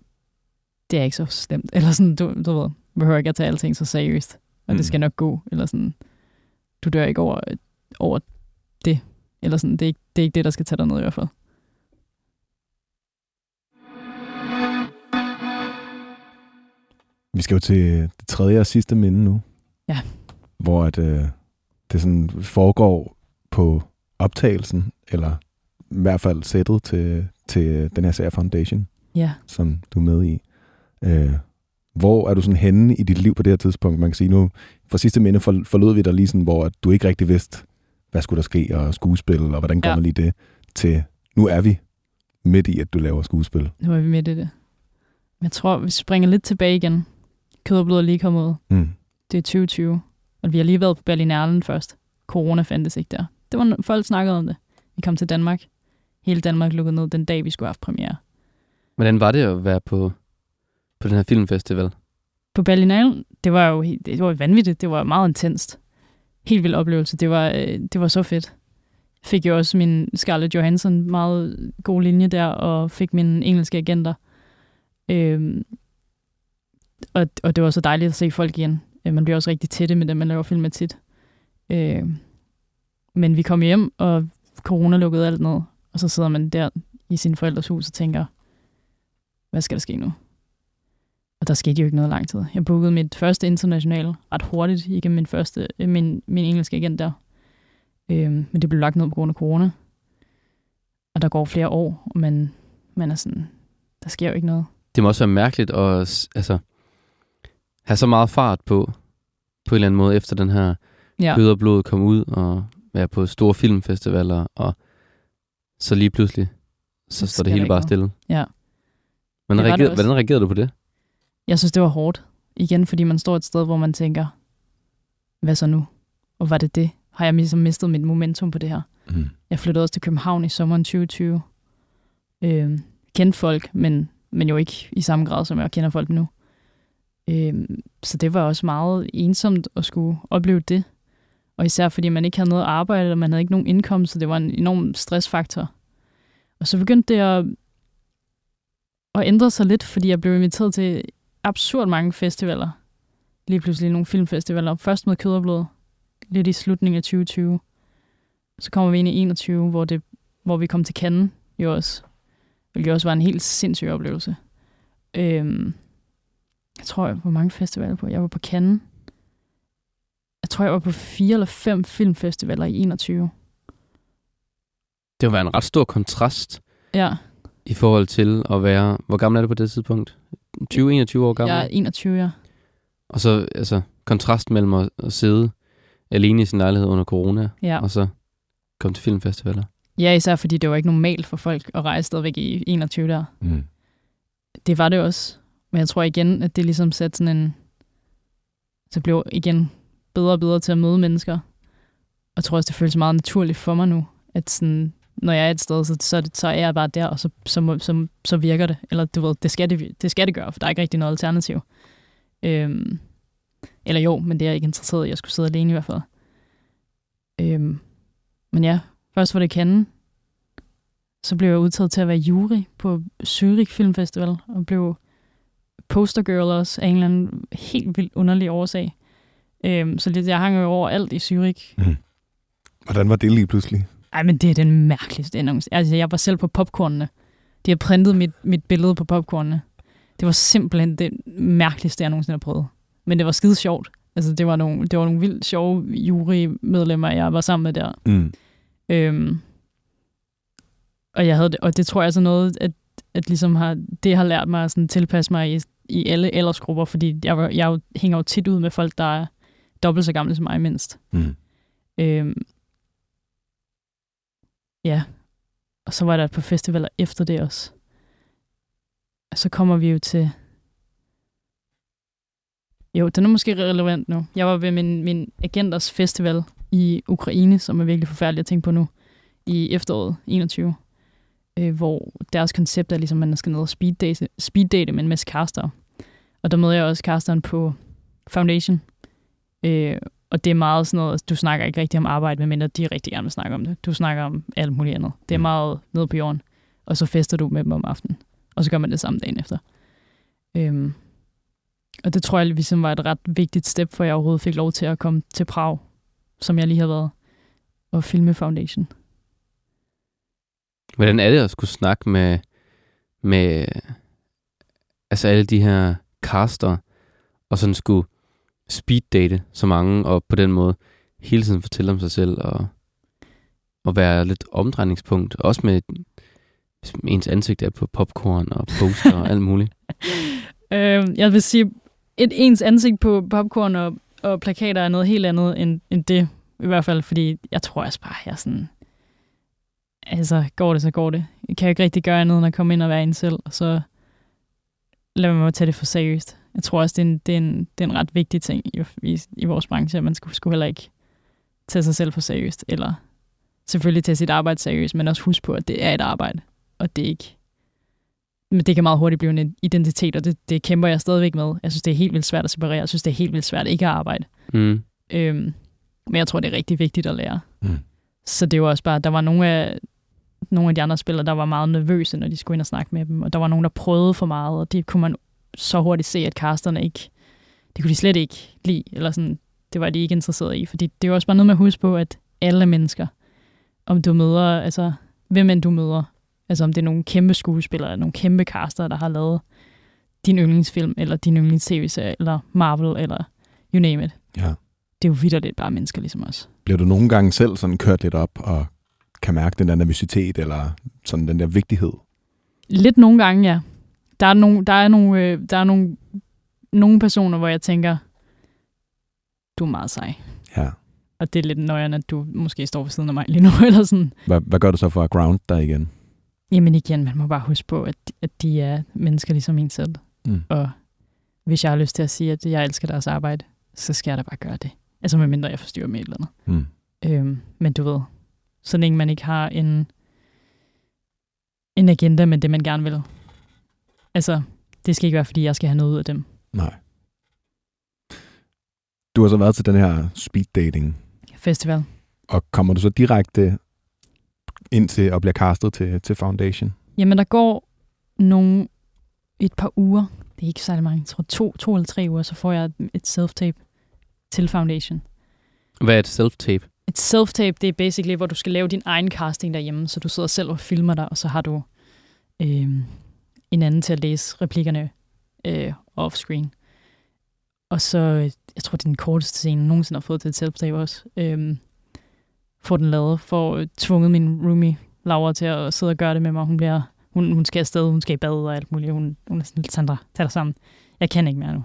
det er ikke så slemt. Eller sådan, du, du ved, behøver ikke at tage alting så seriøst. Og Mm. det skal nok gå. Eller sådan, du dør ikke over, over det. Eller sådan, det er, ikke, det er ikke det, der skal tage dig ned i hvert fald. Vi skal jo til det tredje og sidste minde nu. Ja. Hvor at, øh, det sådan foregår på optagelsen, eller i hvert fald sættet til, til den her serie Foundation, Ja. som du er med i. Øh, hvor er du sådan henne i dit liv på det her tidspunkt? Man kan sige nu, fra sidste minde for, forlod vi dig lige sådan, hvor at du ikke rigtig vidste, hvad skulle der ske, og skuespil, og hvordan gør Ja. man lige det, til nu er vi midt i, at du laver skuespil. Nu er vi midt i det. Jeg tror, vi springer lidt tilbage igen. Kød og blod er lige kommet ud. Mm. Det er 2020. Og vi har lige været på Berlinalen først. Corona fandtes ikke der. Det var, folk snakkede om det. Vi kom til Danmark. Hele Danmark lukkede ned den dag, vi skulle have haft premiere. Hvordan var det at være på, på den her filmfestival? På Berlinalen, det var jo helt- det var vanvittigt. Det var meget intenst. Helt vild oplevelse. Det var, øh, det var så fedt. Fik jo også min Scarlett Johansson meget god linje der, og fik mine engelske agenter. Øhm, og, og det var så dejligt at se folk igen. Øh, man bliver også rigtig tætte med dem, man laver film med tit. Øh, men vi kom hjem, og corona lukkede alt ned. Og så sidder man der i sin forældres hus og tænker, hvad skal der ske nu? Og der skete jo ikke noget lang tid. Jeg bookede mit første internationale ret hurtigt igennem min, første, øh, min, min engelske agent der. Øhm, men det blev lagt ned på grund af corona. Og der går flere år, og man, man er sådan, der sker jo ikke noget. Det må også være mærkeligt at altså, have så meget fart på, på en eller anden måde, efter den her Ja. kød og blod kom ud, og være på store filmfestivaler, og så lige pludselig, så står det hele bare noget. stille. Ja. Hvordan, reagerede, hvordan reagerede du på det? Jeg synes, det var hårdt. Igen, fordi man står et sted, hvor man tænker, hvad så nu? Og var det det? Har jeg ligesom mistet mit momentum på det her? Mm. Jeg flyttede også til København i sommeren 2020. Øh, kendte folk, men, men jo ikke i samme grad, som jeg kender folk nu. Øh, så det var også meget ensomt at skulle opleve det. Og især fordi man ikke havde noget arbejde, og man havde ikke nogen indkomst, så det var en enorm stressfaktor. Og så begyndte det at, at ændre sig lidt, fordi jeg blev inviteret til absurd mange festivaler. Lige pludselig nogle filmfestivaler. Først med kød og blod, lidt i slutningen af 2020. Så kommer vi ind i 21, hvor, det, hvor vi kom til Cannes jo også. Hvilket også var en helt sindssyg oplevelse. Øhm, jeg tror, jeg var på mange festivaler på. Jeg var på Cannes. Jeg tror, jeg var på fire eller fem filmfestivaler i 21. Det var en ret stor kontrast Ja, i forhold til at være... Hvor gammel er du på det tidspunkt? 20-21 år gammel? jeg er 21, ja. Og så altså, kontrast mellem at, at sidde alene i sin lejlighed under corona, ja. og så komme til filmfestivaler. Ja, især fordi det var ikke normalt for folk at rejse stadigvæk i 21 der. Mm. Det var det også. Men jeg tror igen, at det ligesom satte sådan en... Så blev igen bedre og bedre til at møde mennesker. Og jeg tror også, det føles meget naturligt for mig nu, at sådan, når jeg er et sted, så, så, det- så er jeg bare der, og så, så, så, så virker det. Eller du ved, det skal det, det skal det gøre, for der er ikke rigtig noget alternativ. Øhm, eller jo, men det er jeg ikke interesseret i. Jeg skulle sidde alene i hvert fald. Øhm, men ja, først var det Cannes. Så blev jeg udtaget til at være jury på Zürich Filmfestival, og blev postergirl også af en eller anden helt vildt underlig årsag. Øhm, så lidt, jeg hang jo over alt i Zürich. Mhm. Hvordan var det lige pludselig? Ej, men det er den mærkeligste annonce. Altså, jeg var selv på popcornene. De har printet mit, mit billede på popcornene. Det var simpelthen det mærkeligste, jeg nogensinde har prøvet. Men det var skide sjovt. Altså, det var nogle, det var nogle vildt sjove jurymedlemmer, jeg var sammen med der. Mm. Øhm, og, jeg havde det, og det tror jeg er sådan noget, at, at ligesom har, det har lært mig at sådan tilpasse mig i, i alle aldersgrupper, fordi jeg, var, jeg jo- hænger jo tit ud med folk, der er dobbelt så gamle som mig mindst. Mm. Øhm, ja, og så var der på festivaler efter det også. Og så kommer vi jo til... Jo, den er måske relevant nu. Jeg var ved min, min agenters festival i Ukraine, som er virkelig forfærdelig at tænke på nu, i efteråret 21, øh, hvor deres koncept er ligesom, at man skal ned og speeddate, speeddate med en masse caster. Og der møder jeg også casteren på Foundation, øh, og det er meget sådan noget, du snakker ikke rigtig om arbejde, medmindre de rigtig gerne vil snakke om det. Du snakker om alt muligt andet. Det er Mm. meget nede på jorden. Og så fester du med dem om aftenen. Og så gør man det samme dagen efter. Øhm, og det tror jeg ligesom var et ret vigtigt step, for jeg overhovedet fik lov til at komme til Prag, som jeg lige har været, og filme Foundation. Hvordan er det at skulle snakke med, med altså alle de her caster, og sådan skulle speeddate så mange, og på den måde hele tiden fortælle om sig selv, og, og være lidt omdrejningspunkt, også med hvis ens ansigt er på popcorn og poster og alt muligt. Øh, jeg vil sige, et ens ansigt på popcorn og, og plakater er noget helt andet end, end det, I hvert fald, fordi jeg tror også bare, jeg er sådan... Altså, går det, så går det. Jeg kan jo ikke rigtig gøre andet, end at komme ind og være en selv, og så lad mig tage det for seriøst. Jeg tror også, det er en, det er en, det er en ret vigtig ting i, i, i vores branche, at man skulle, skulle heller ikke tage sig selv for seriøst, eller selvfølgelig tage sit arbejde seriøst, men også huske på, at det er et arbejde, og det er ikke... Men det kan meget hurtigt blive en identitet, og det, det kæmper jeg stadigvæk med. Jeg synes, det er helt vildt svært at separere. Jeg synes, det er helt vildt svært ikke at arbejde. Mm. Øhm, men jeg tror, det er rigtig vigtigt at lære. Mm. Så det var også bare, der var nogle af, nogle af de andre spillere, der var meget nervøse, når de skulle ind og snakke med dem, og der var nogen, der prøvede for meget, og det kunne man så hurtigt se, at casterne ikke, det kunne de slet ikke lide, eller sådan, det var de ikke interesseret i, fordi det er jo også bare noget med at huske på, at alle mennesker, om du møder, altså, hvem end du møder, altså om det er nogle kæmpe skuespillere, eller nogle kæmpe caster, der har lavet din yndlingsfilm, eller din yndlings tv-serie, eller Marvel, eller you name it. Ja. Det er jo vidderligt bare mennesker ligesom os. Bliver du nogle gange selv sådan kørt lidt op og kan mærke den der nervøsitet, eller sådan den der vigtighed? Lidt nogle gange, ja. Der er nogle, der er nogle, øh, der er nogle, nogle personer, hvor jeg tænker, du er meget sej. Ja. Og det er lidt nøjeren, at du måske står ved siden af mig lige nu, eller sådan. Hvad, hvad gør du så for at ground dig igen? Jamen igen, man må bare huske på, at, at de er mennesker ligesom en selv. Mm. Og hvis jeg har lyst til at sige, at jeg elsker deres arbejde, så skal jeg da bare gøre det. Altså medmindre jeg forstyrrer med et eller andet. Mm. Øhm, men du ved, så længe man ikke har en, en agenda med det, man gerne vil. Altså, det skal ikke være, fordi jeg skal have noget ud af dem. Nej. Du har så været til den her speed dating, Festival. og kommer du så direkte ind til og bliver castet til, til Foundation? Jamen, der går nogle, et par uger, det er ikke særlig mange, jeg tror to, to eller tre uger, så får jeg et self-tape til Foundation. Hvad er et self-tape? Et self-tape, det er basically, hvor du skal lave din egen casting derhjemme, så du sidder selv og filmer dig, og så har du øh, en anden til at læse replikkerne øh, off-screen. Og så, øh, jeg tror, det er den korteste scene, jeg nogensinde har fået til et self-tape også. Øhm, får den lavet, får øh, tvunget min roomie Laura til at sidde og gøre det med mig. Hun, bliver, hun, hun skal afsted, hun skal i bad og alt muligt. Hun, hun er sådan, Sandra, tag dig sammen. Jeg kan ikke mere nu.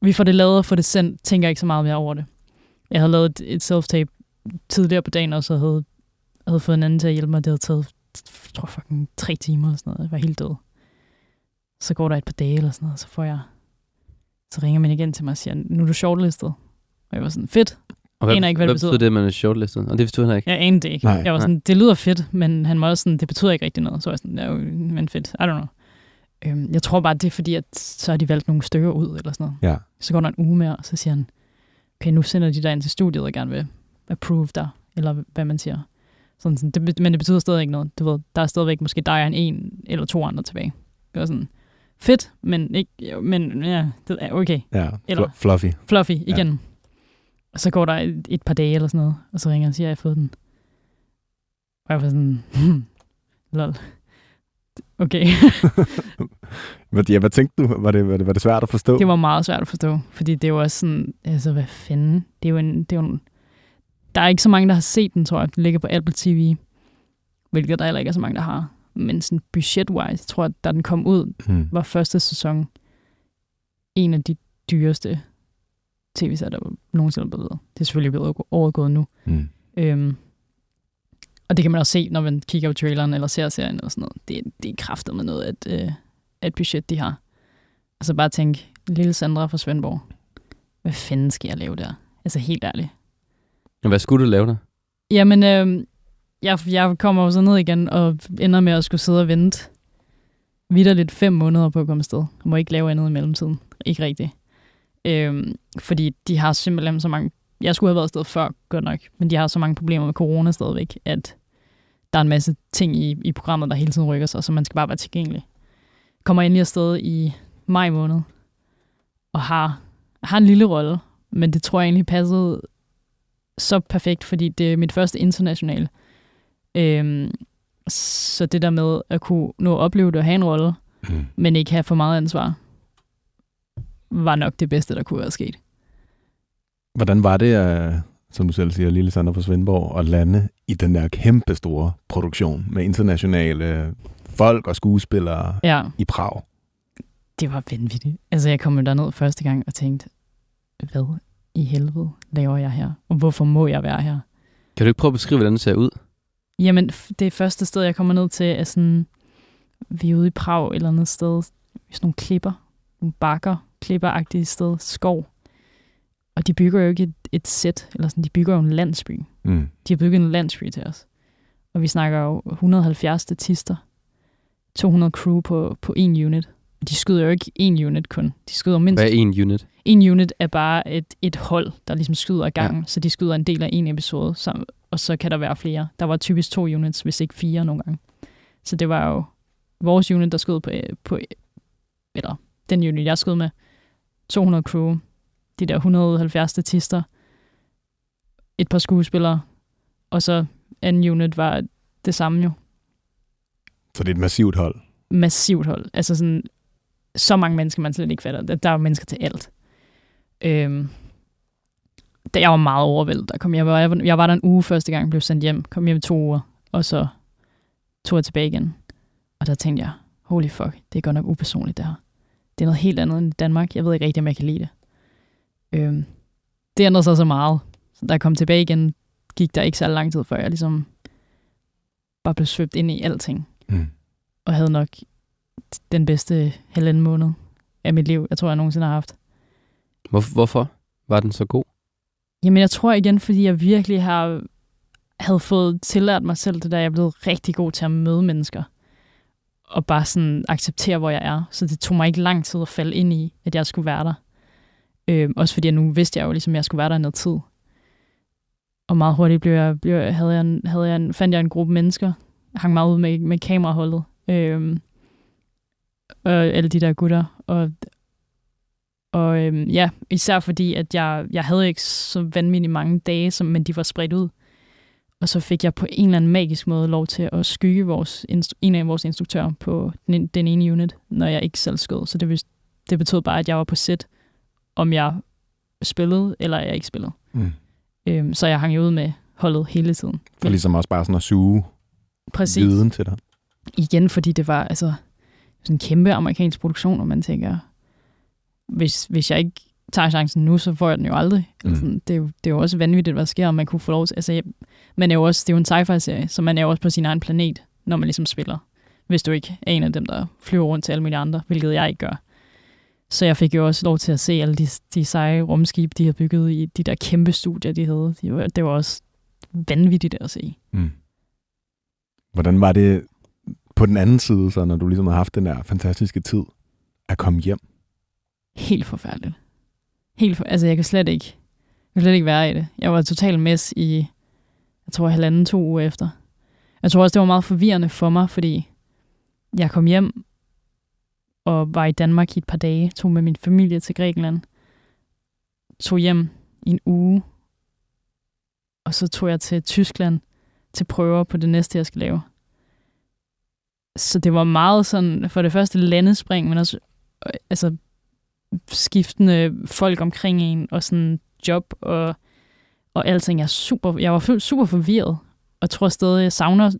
Vi får det lavet og får det sendt, tænker ikke så meget mere over det. Jeg havde lavet et, et self-tape tidligere på dagen også, og havde, havde fået en anden til at hjælpe mig. Det havde taget, jeg tror fucking tre timer eller sådan noget. Jeg var helt død. Så går der et par dage eller sådan noget, så får jeg, så ringer man igen til mig og siger, nu er du shortlistet. Og jeg var sådan, fedt. Og hvad, Aner ikke, hvad det hvad betyder. betyder det, at man er shortlistet? Og det forstod han ikke. Jeg anede det ikke. Nej. jeg var sådan, det lyder fedt, men han var også sådan, det betyder ikke rigtig noget. Så var jeg sådan, ja, men fedt, I don't know. Øhm, jeg tror bare, det er fordi, at så har de valgt nogle stykker ud, eller sådan noget. Ja. Så går der en uge mere, og så siger han, okay, nu sender de dig ind til studiet og gerne vil approve dig, eller hvad man siger. Sådan, sådan, det, men det betyder stadig ikke noget. Du ved, der er stadigvæk måske dig og en, en eller to andre tilbage. Det var sådan, fedt, men ikke, men ja, det er okay. Ja, Eller- fl- fluffy. Fluffy igen. Ja. Og så går der et, et par dage eller sådan noget, og så ringer han og siger, at jeg har fået den. Og jeg var sådan, hmm, lol. Okay. Hvad, ja, hvad tænkte du? Var det, var, det, var det svært at forstå? det var meget svært at forstå, fordi det var også sådan, altså hvad fanden, det er jo en, det er jo en, der er ikke så mange, der har set den, tror jeg. Den ligger på Apple TV, hvilket der heller ikke er så mange, der har. Men sådan budget-wise, tror jeg, da den kom ud, Hmm. var første sæson en af de dyreste tv-serier, der nogensinde er blevet lavet. Det er selvfølgelig blevet overgået nu. Hmm. Øhm, og det kan man også se, når man kigger på traileren eller ser serien eller sådan noget. Det, det er kraftet med noget, at, øh, at budget de har. Altså bare tænk, lille Sandra fra Svendborg. Hvad fanden skal jeg lave der? Altså helt ærligt. Og hvad skulle du lave der? Jamen, øh, jeg, jeg kommer jo så ned igen og ender med at skulle sidde og vente vidderligt fem måneder på at komme afsted. Jeg må ikke lave andet i mellemtiden. Ikke rigtigt. Øhm, fordi de har simpelthen så mange... Jeg skulle have været afsted før, godt nok. Men de har så mange problemer med corona stadigvæk, at der er en masse ting i, i programmet, der hele tiden rykker sig, så man skal bare være tilgængelig. Kommer endelig afsted i maj måned, og har, har en lille rolle, men det tror jeg egentlig passede så perfekt, fordi det er mit første internationale. Øhm, så det der med at kunne nå at opleve det og have en rolle, Hmm. men ikke have for meget ansvar, var nok det bedste, der kunne være sket. Hvordan var det, uh, som du selv siger, Lille Sander fra Svendborg, at lande i den der kæmpe store produktion med internationale folk og skuespillere Ja, i Prag? det var vanvittigt. Altså, jeg kom jo derned første gang og tænkte, hvad i helvede laver jeg her? Og hvorfor må jeg være her? Kan du ikke prøve at beskrive, hvordan det ser ud? Jamen, det første sted, jeg kommer ned til, er sådan, vi er ude i Prag eller andet sted, sådan nogle klipper, nogle bakker, klipperagtige sted, skov. Og de bygger jo ikke et, et sæt, eller sådan, de bygger jo en landsby. Mm. De har bygget en landsby til os. Og vi snakker jo 170 statister, 200 crew på, på en unit. De skyder jo ikke en unit kun. De skyder mindst Hvad er en unit? en unit er bare et, et hold, der ligesom skyder af gangen, ja. så de skyder en del af en episode, så, og så kan der være flere. Der var typisk to units, hvis ikke fire nogle gange. Så det var jo vores unit, der skød på, på eller den unit, jeg skød med, 200 crew, de der 170 statister, et par skuespillere, og så anden unit var det samme jo. Så det er et massivt hold. Massivt hold. Altså sådan, så mange mennesker, man slet ikke fatter. Der er jo mennesker til alt. Øhm, da jeg var meget overvældet. Der kom jeg, jeg, var, jeg var der en uge første gang, blev sendt hjem. Kom hjem to uger, og så tog jeg tilbage igen. Og der tænkte jeg, holy fuck, det er godt nok upersonligt det her. Det er noget helt andet end i Danmark. Jeg ved ikke rigtig, om jeg kan lide det. Øhm, det ændrede sig så meget. Så da jeg kom tilbage igen, gik der ikke så lang tid, før jeg ligesom bare blev svøbt ind i alting. Mm. Og havde nok den bedste halvanden måned af mit liv, jeg tror, jeg nogensinde har haft. Hvor, hvorfor var den så god? Jamen, jeg tror igen, fordi jeg virkelig har havde fået tillært mig selv det der, jeg er blevet rigtig god til at møde mennesker. Og bare sådan acceptere, hvor jeg er. Så det tog mig ikke lang tid at falde ind i, at jeg skulle være der. Øhm, også fordi jeg nu vidste jeg jo, ligesom, at jeg skulle være der i noget tid. Og meget hurtigt blev jeg, blev, havde jeg, havde jeg fandt jeg en gruppe mennesker, hang meget ud med, med kameraholdet. Øhm, og alle de der gutter. Og, og øhm, ja, især fordi, at jeg, jeg havde ikke så vanvittigt mange dage, som, men de var spredt ud. Og så fik jeg på en eller anden magisk måde lov til at skygge vores, en af vores instruktører på den, den ene unit, når jeg ikke selv skød. Så det, det betød bare, at jeg var på sæt, om jeg spillede, eller jeg ikke spillede. Mm. Øhm, så jeg hang jo ud med holdet hele tiden. For ligesom også bare sådan at suge Præcis. viden til dig. Igen, fordi det var altså sådan en kæmpe amerikansk produktion, og man tænker, hvis, hvis jeg ikke tager chancen nu, så får jeg den jo aldrig. Mm. Mm. Altså, det, er jo, det er jo også vanvittigt, hvad der sker, om man kunne få lov til... Altså, jeg, man er jo også, det er jo en sci-fi-serie, så man er jo også på sin egen planet, når man ligesom spiller. Hvis du ikke er en af dem, der flyver rundt til alle mulige andre, hvilket jeg ikke gør. Så jeg fik jo også lov til at se alle de, de seje rumskib, de har bygget i de der kæmpe studier, de havde. De var, det var også vanvittigt at se. Mm. Hvordan var det på den anden side, så når du ligesom har haft den der fantastiske tid, at komme hjem? Helt forfærdeligt. Helt for, altså, jeg kan slet ikke, jeg kan slet ikke være i det. Jeg var totalt mess i, jeg tror, halvanden, to uger efter. Jeg tror også, det var meget forvirrende for mig, fordi jeg kom hjem og var i Danmark i et par dage, tog med min familie til Grækenland, tog hjem i en uge, og så tog jeg til Tyskland til prøver på det næste, jeg skal lave. Så det var meget sådan, for det første landespring, men også øh, altså, skiftende folk omkring en, og sådan job og, og alting. Jeg, super, jeg var super forvirret, og tror stadig, jeg savner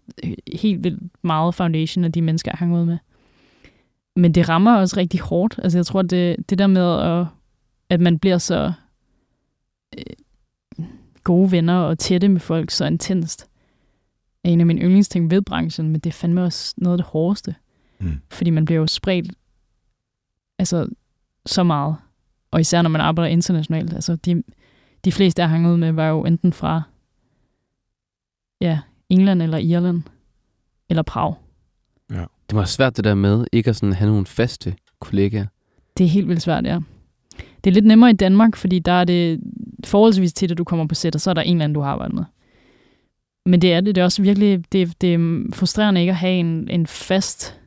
helt vildt meget foundation af de mennesker, jeg hang ud med. Men det rammer også rigtig hårdt. Altså jeg tror, det, det der med, at, at man bliver så øh, gode venner og tætte med folk så intenst, en af mine yndlingsting ved branchen, men det er fandme også noget af det hårdeste. Mm. Fordi man bliver jo spredt altså, så meget. Og især når man arbejder internationalt. Altså, de, de fleste, jeg hang ud med, var jo enten fra ja, England eller Irland eller Prag. Det var svært det der med ikke at sådan have nogle faste kollegaer. Det er helt vildt svært, ja. Det er lidt nemmere i Danmark, fordi der er det forholdsvis tit, at du kommer på sæt, og så er der en eller anden, du har arbejdet med. Men det er det. Det er også virkelig det, det er frustrerende ikke at have en, en fast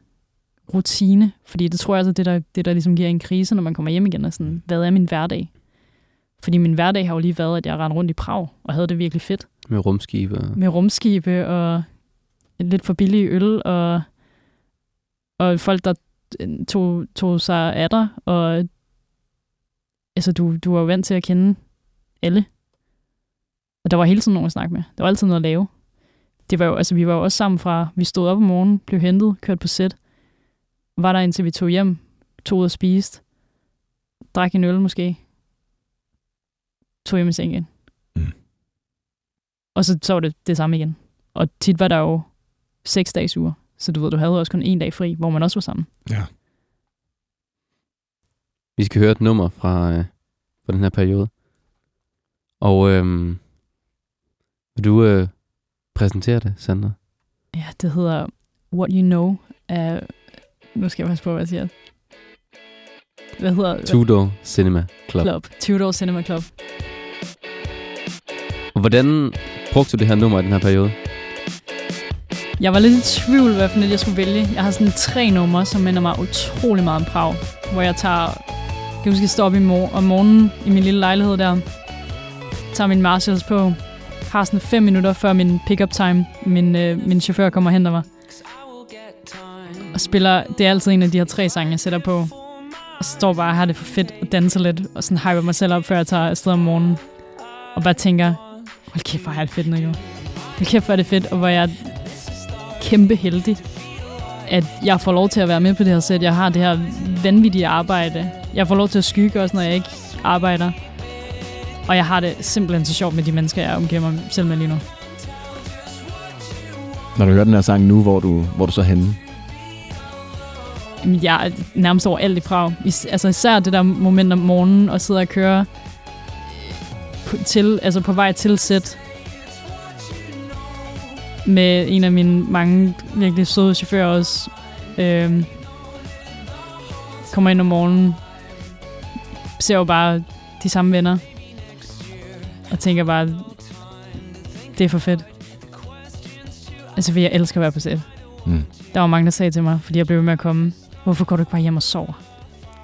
rutine, fordi det tror jeg altså, det der, det der ligesom giver en krise, når man kommer hjem igen, er sådan, hvad er min hverdag? Fordi min hverdag har jo lige været, at jeg rendte rundt i Prag, og havde det virkelig fedt. Med rumskibe. Og... Med rumskibe, og lidt for billige øl, og, og folk, der tog, tog sig af dig, og altså, du, du var jo vant til at kende alle. Og der var hele tiden nogen at snakke med. Der var altid noget at lave. Det var jo, altså, vi var jo også sammen fra, vi stod op om morgenen, blev hentet, kørt på sæt, var der indtil vi tog hjem, tog ud og spiste, drak en øl måske, tog hjem i seng igen. Mm. Og så, så var det det samme igen. Og tit var der jo seks dages uger. Så du ved, du havde også kun en dag fri, hvor man også var sammen. Ja. Vi skal høre et nummer fra, øh, fra den her periode. Og øhm, vil du øh, præsentere det, Sandra? Ja, det hedder What You Know af... Nu skal jeg passe på, hvad jeg siger. Hvad hedder det? Tudor Cinema Club. Club. Tudor Cinema Club. Og hvordan brugte du det her nummer i den her periode? Jeg var lidt i tvivl, hvad for jeg skulle vælge. Jeg har sådan tre numre, som minder mig utrolig meget om Prag. Hvor jeg tager... Jeg kan huske, jeg står op i mor- om morgenen i min lille lejlighed der. Tager min Marshalls på. Har sådan fem minutter før min pick-up time. Min, øh, min chauffør kommer og henter mig. Og spiller... Det er altid en af de her tre sange, jeg sætter på. Og står bare og har det for fedt og danser lidt. Og sådan hyper mig selv op, før jeg tager afsted om morgenen. Og bare tænker, hold kæft, hvor er det fedt nu, jo. Hold kæft, hvor er det fedt, og hvor jeg kæmpe heldig, at jeg får lov til at være med på det her sæt. Jeg har det her vanvittige arbejde. Jeg får lov til at skygge også, når jeg ikke arbejder. Og jeg har det simpelthen så sjovt med de mennesker, jeg omgiver mig selv med lige nu. Når du hører den her sang nu, hvor du, hvor du så henne? Jeg er nærmest over alt i Prag. Is- altså især det der moment om morgenen, og sidde og køre på, til, altså på vej til sæt med en af mine mange virkelig søde chauffører også. Øhm, kommer ind om morgenen, ser jo bare de samme venner, og tænker bare, det er for fedt. Altså, for jeg elsker at være på sæt. Mm. Der var mange, der sagde til mig, fordi jeg blev med at komme, hvorfor går du ikke bare hjem og sover?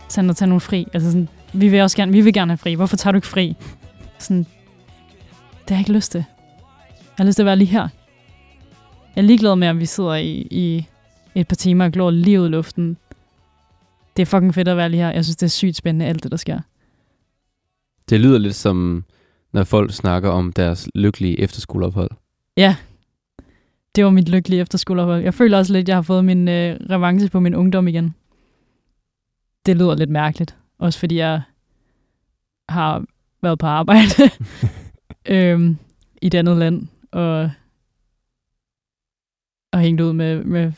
Sand tage nogle fri. Altså sådan, vi vil også gerne, vi vil gerne have fri. Hvorfor tager du ikke fri? Sådan, det har jeg ikke lyst til. Jeg har lyst til at være lige her. Jeg er ligeglad med, om vi sidder i, i et par timer og glor lige ud i luften. Det er fucking fedt at være lige her. Jeg synes, det er sygt spændende, alt det, der sker. Det lyder lidt som, når folk snakker om deres lykkelige efterskoleophold. Ja, det var mit lykkelige efterskoleophold. Jeg føler også lidt, at jeg har fået min øh, revanche på min ungdom igen. Det lyder lidt mærkeligt. Også fordi jeg har været på arbejde øhm, i et andet land, og og hængt ud med, med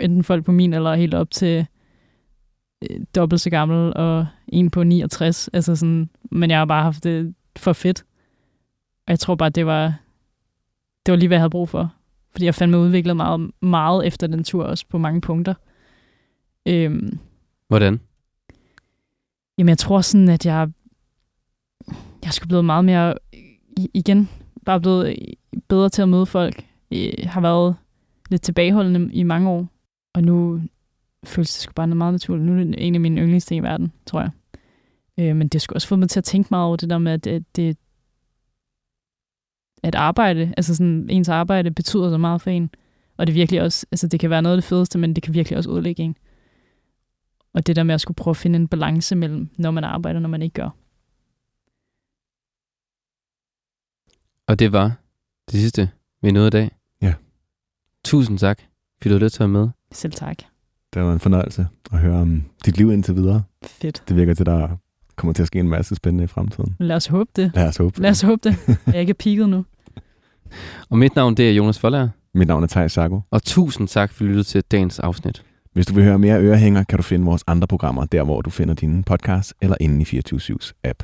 enten folk på min eller helt op til øh, dobbelt så gammel og en på 69. Altså sådan, men jeg har bare haft det for fedt. Og jeg tror bare, det var, det var lige, hvad jeg havde brug for. Fordi jeg fandme udviklet meget, meget efter den tur, også på mange punkter. Øhm, Hvordan? Jamen, jeg tror sådan, at jeg, jeg skulle blevet meget mere, igen, bare blevet bedre til at møde folk. Jeg har været lidt tilbageholdende i mange år, og nu føles det sgu bare noget meget naturligt. Nu er det en af mine yndlingsting i verden, tror jeg. Øh, men det skulle også få mig til at tænke meget over det der med, at det, det at arbejde, altså sådan, ens arbejde betyder så meget for en. Og det virkelig også, altså det kan være noget af det fedeste, men det kan virkelig også udlægge en. Og det der med at skulle prøve at finde en balance mellem, når man arbejder og når man ikke gør. Og det var det sidste, vi nåede i dag. Ja. Tusind tak, fordi du havde lyst til at med. Selv tak. Det var en fornøjelse at høre om dit liv indtil videre. Fedt. Det virker til, at der kommer til at ske en masse spændende i fremtiden. Lad os håbe det. Lad os håbe. Lad os håbe det. Jeg er ikke peaked nu. Og mit navn, det er Jonas Forlager. Mit navn er Thijs Sago. Og tusind tak, fordi du lyttede til dagens afsnit. Hvis du vil høre mere ørehænger, kan du finde vores andre programmer, der hvor du finder dine podcasts, eller inde i 24 app.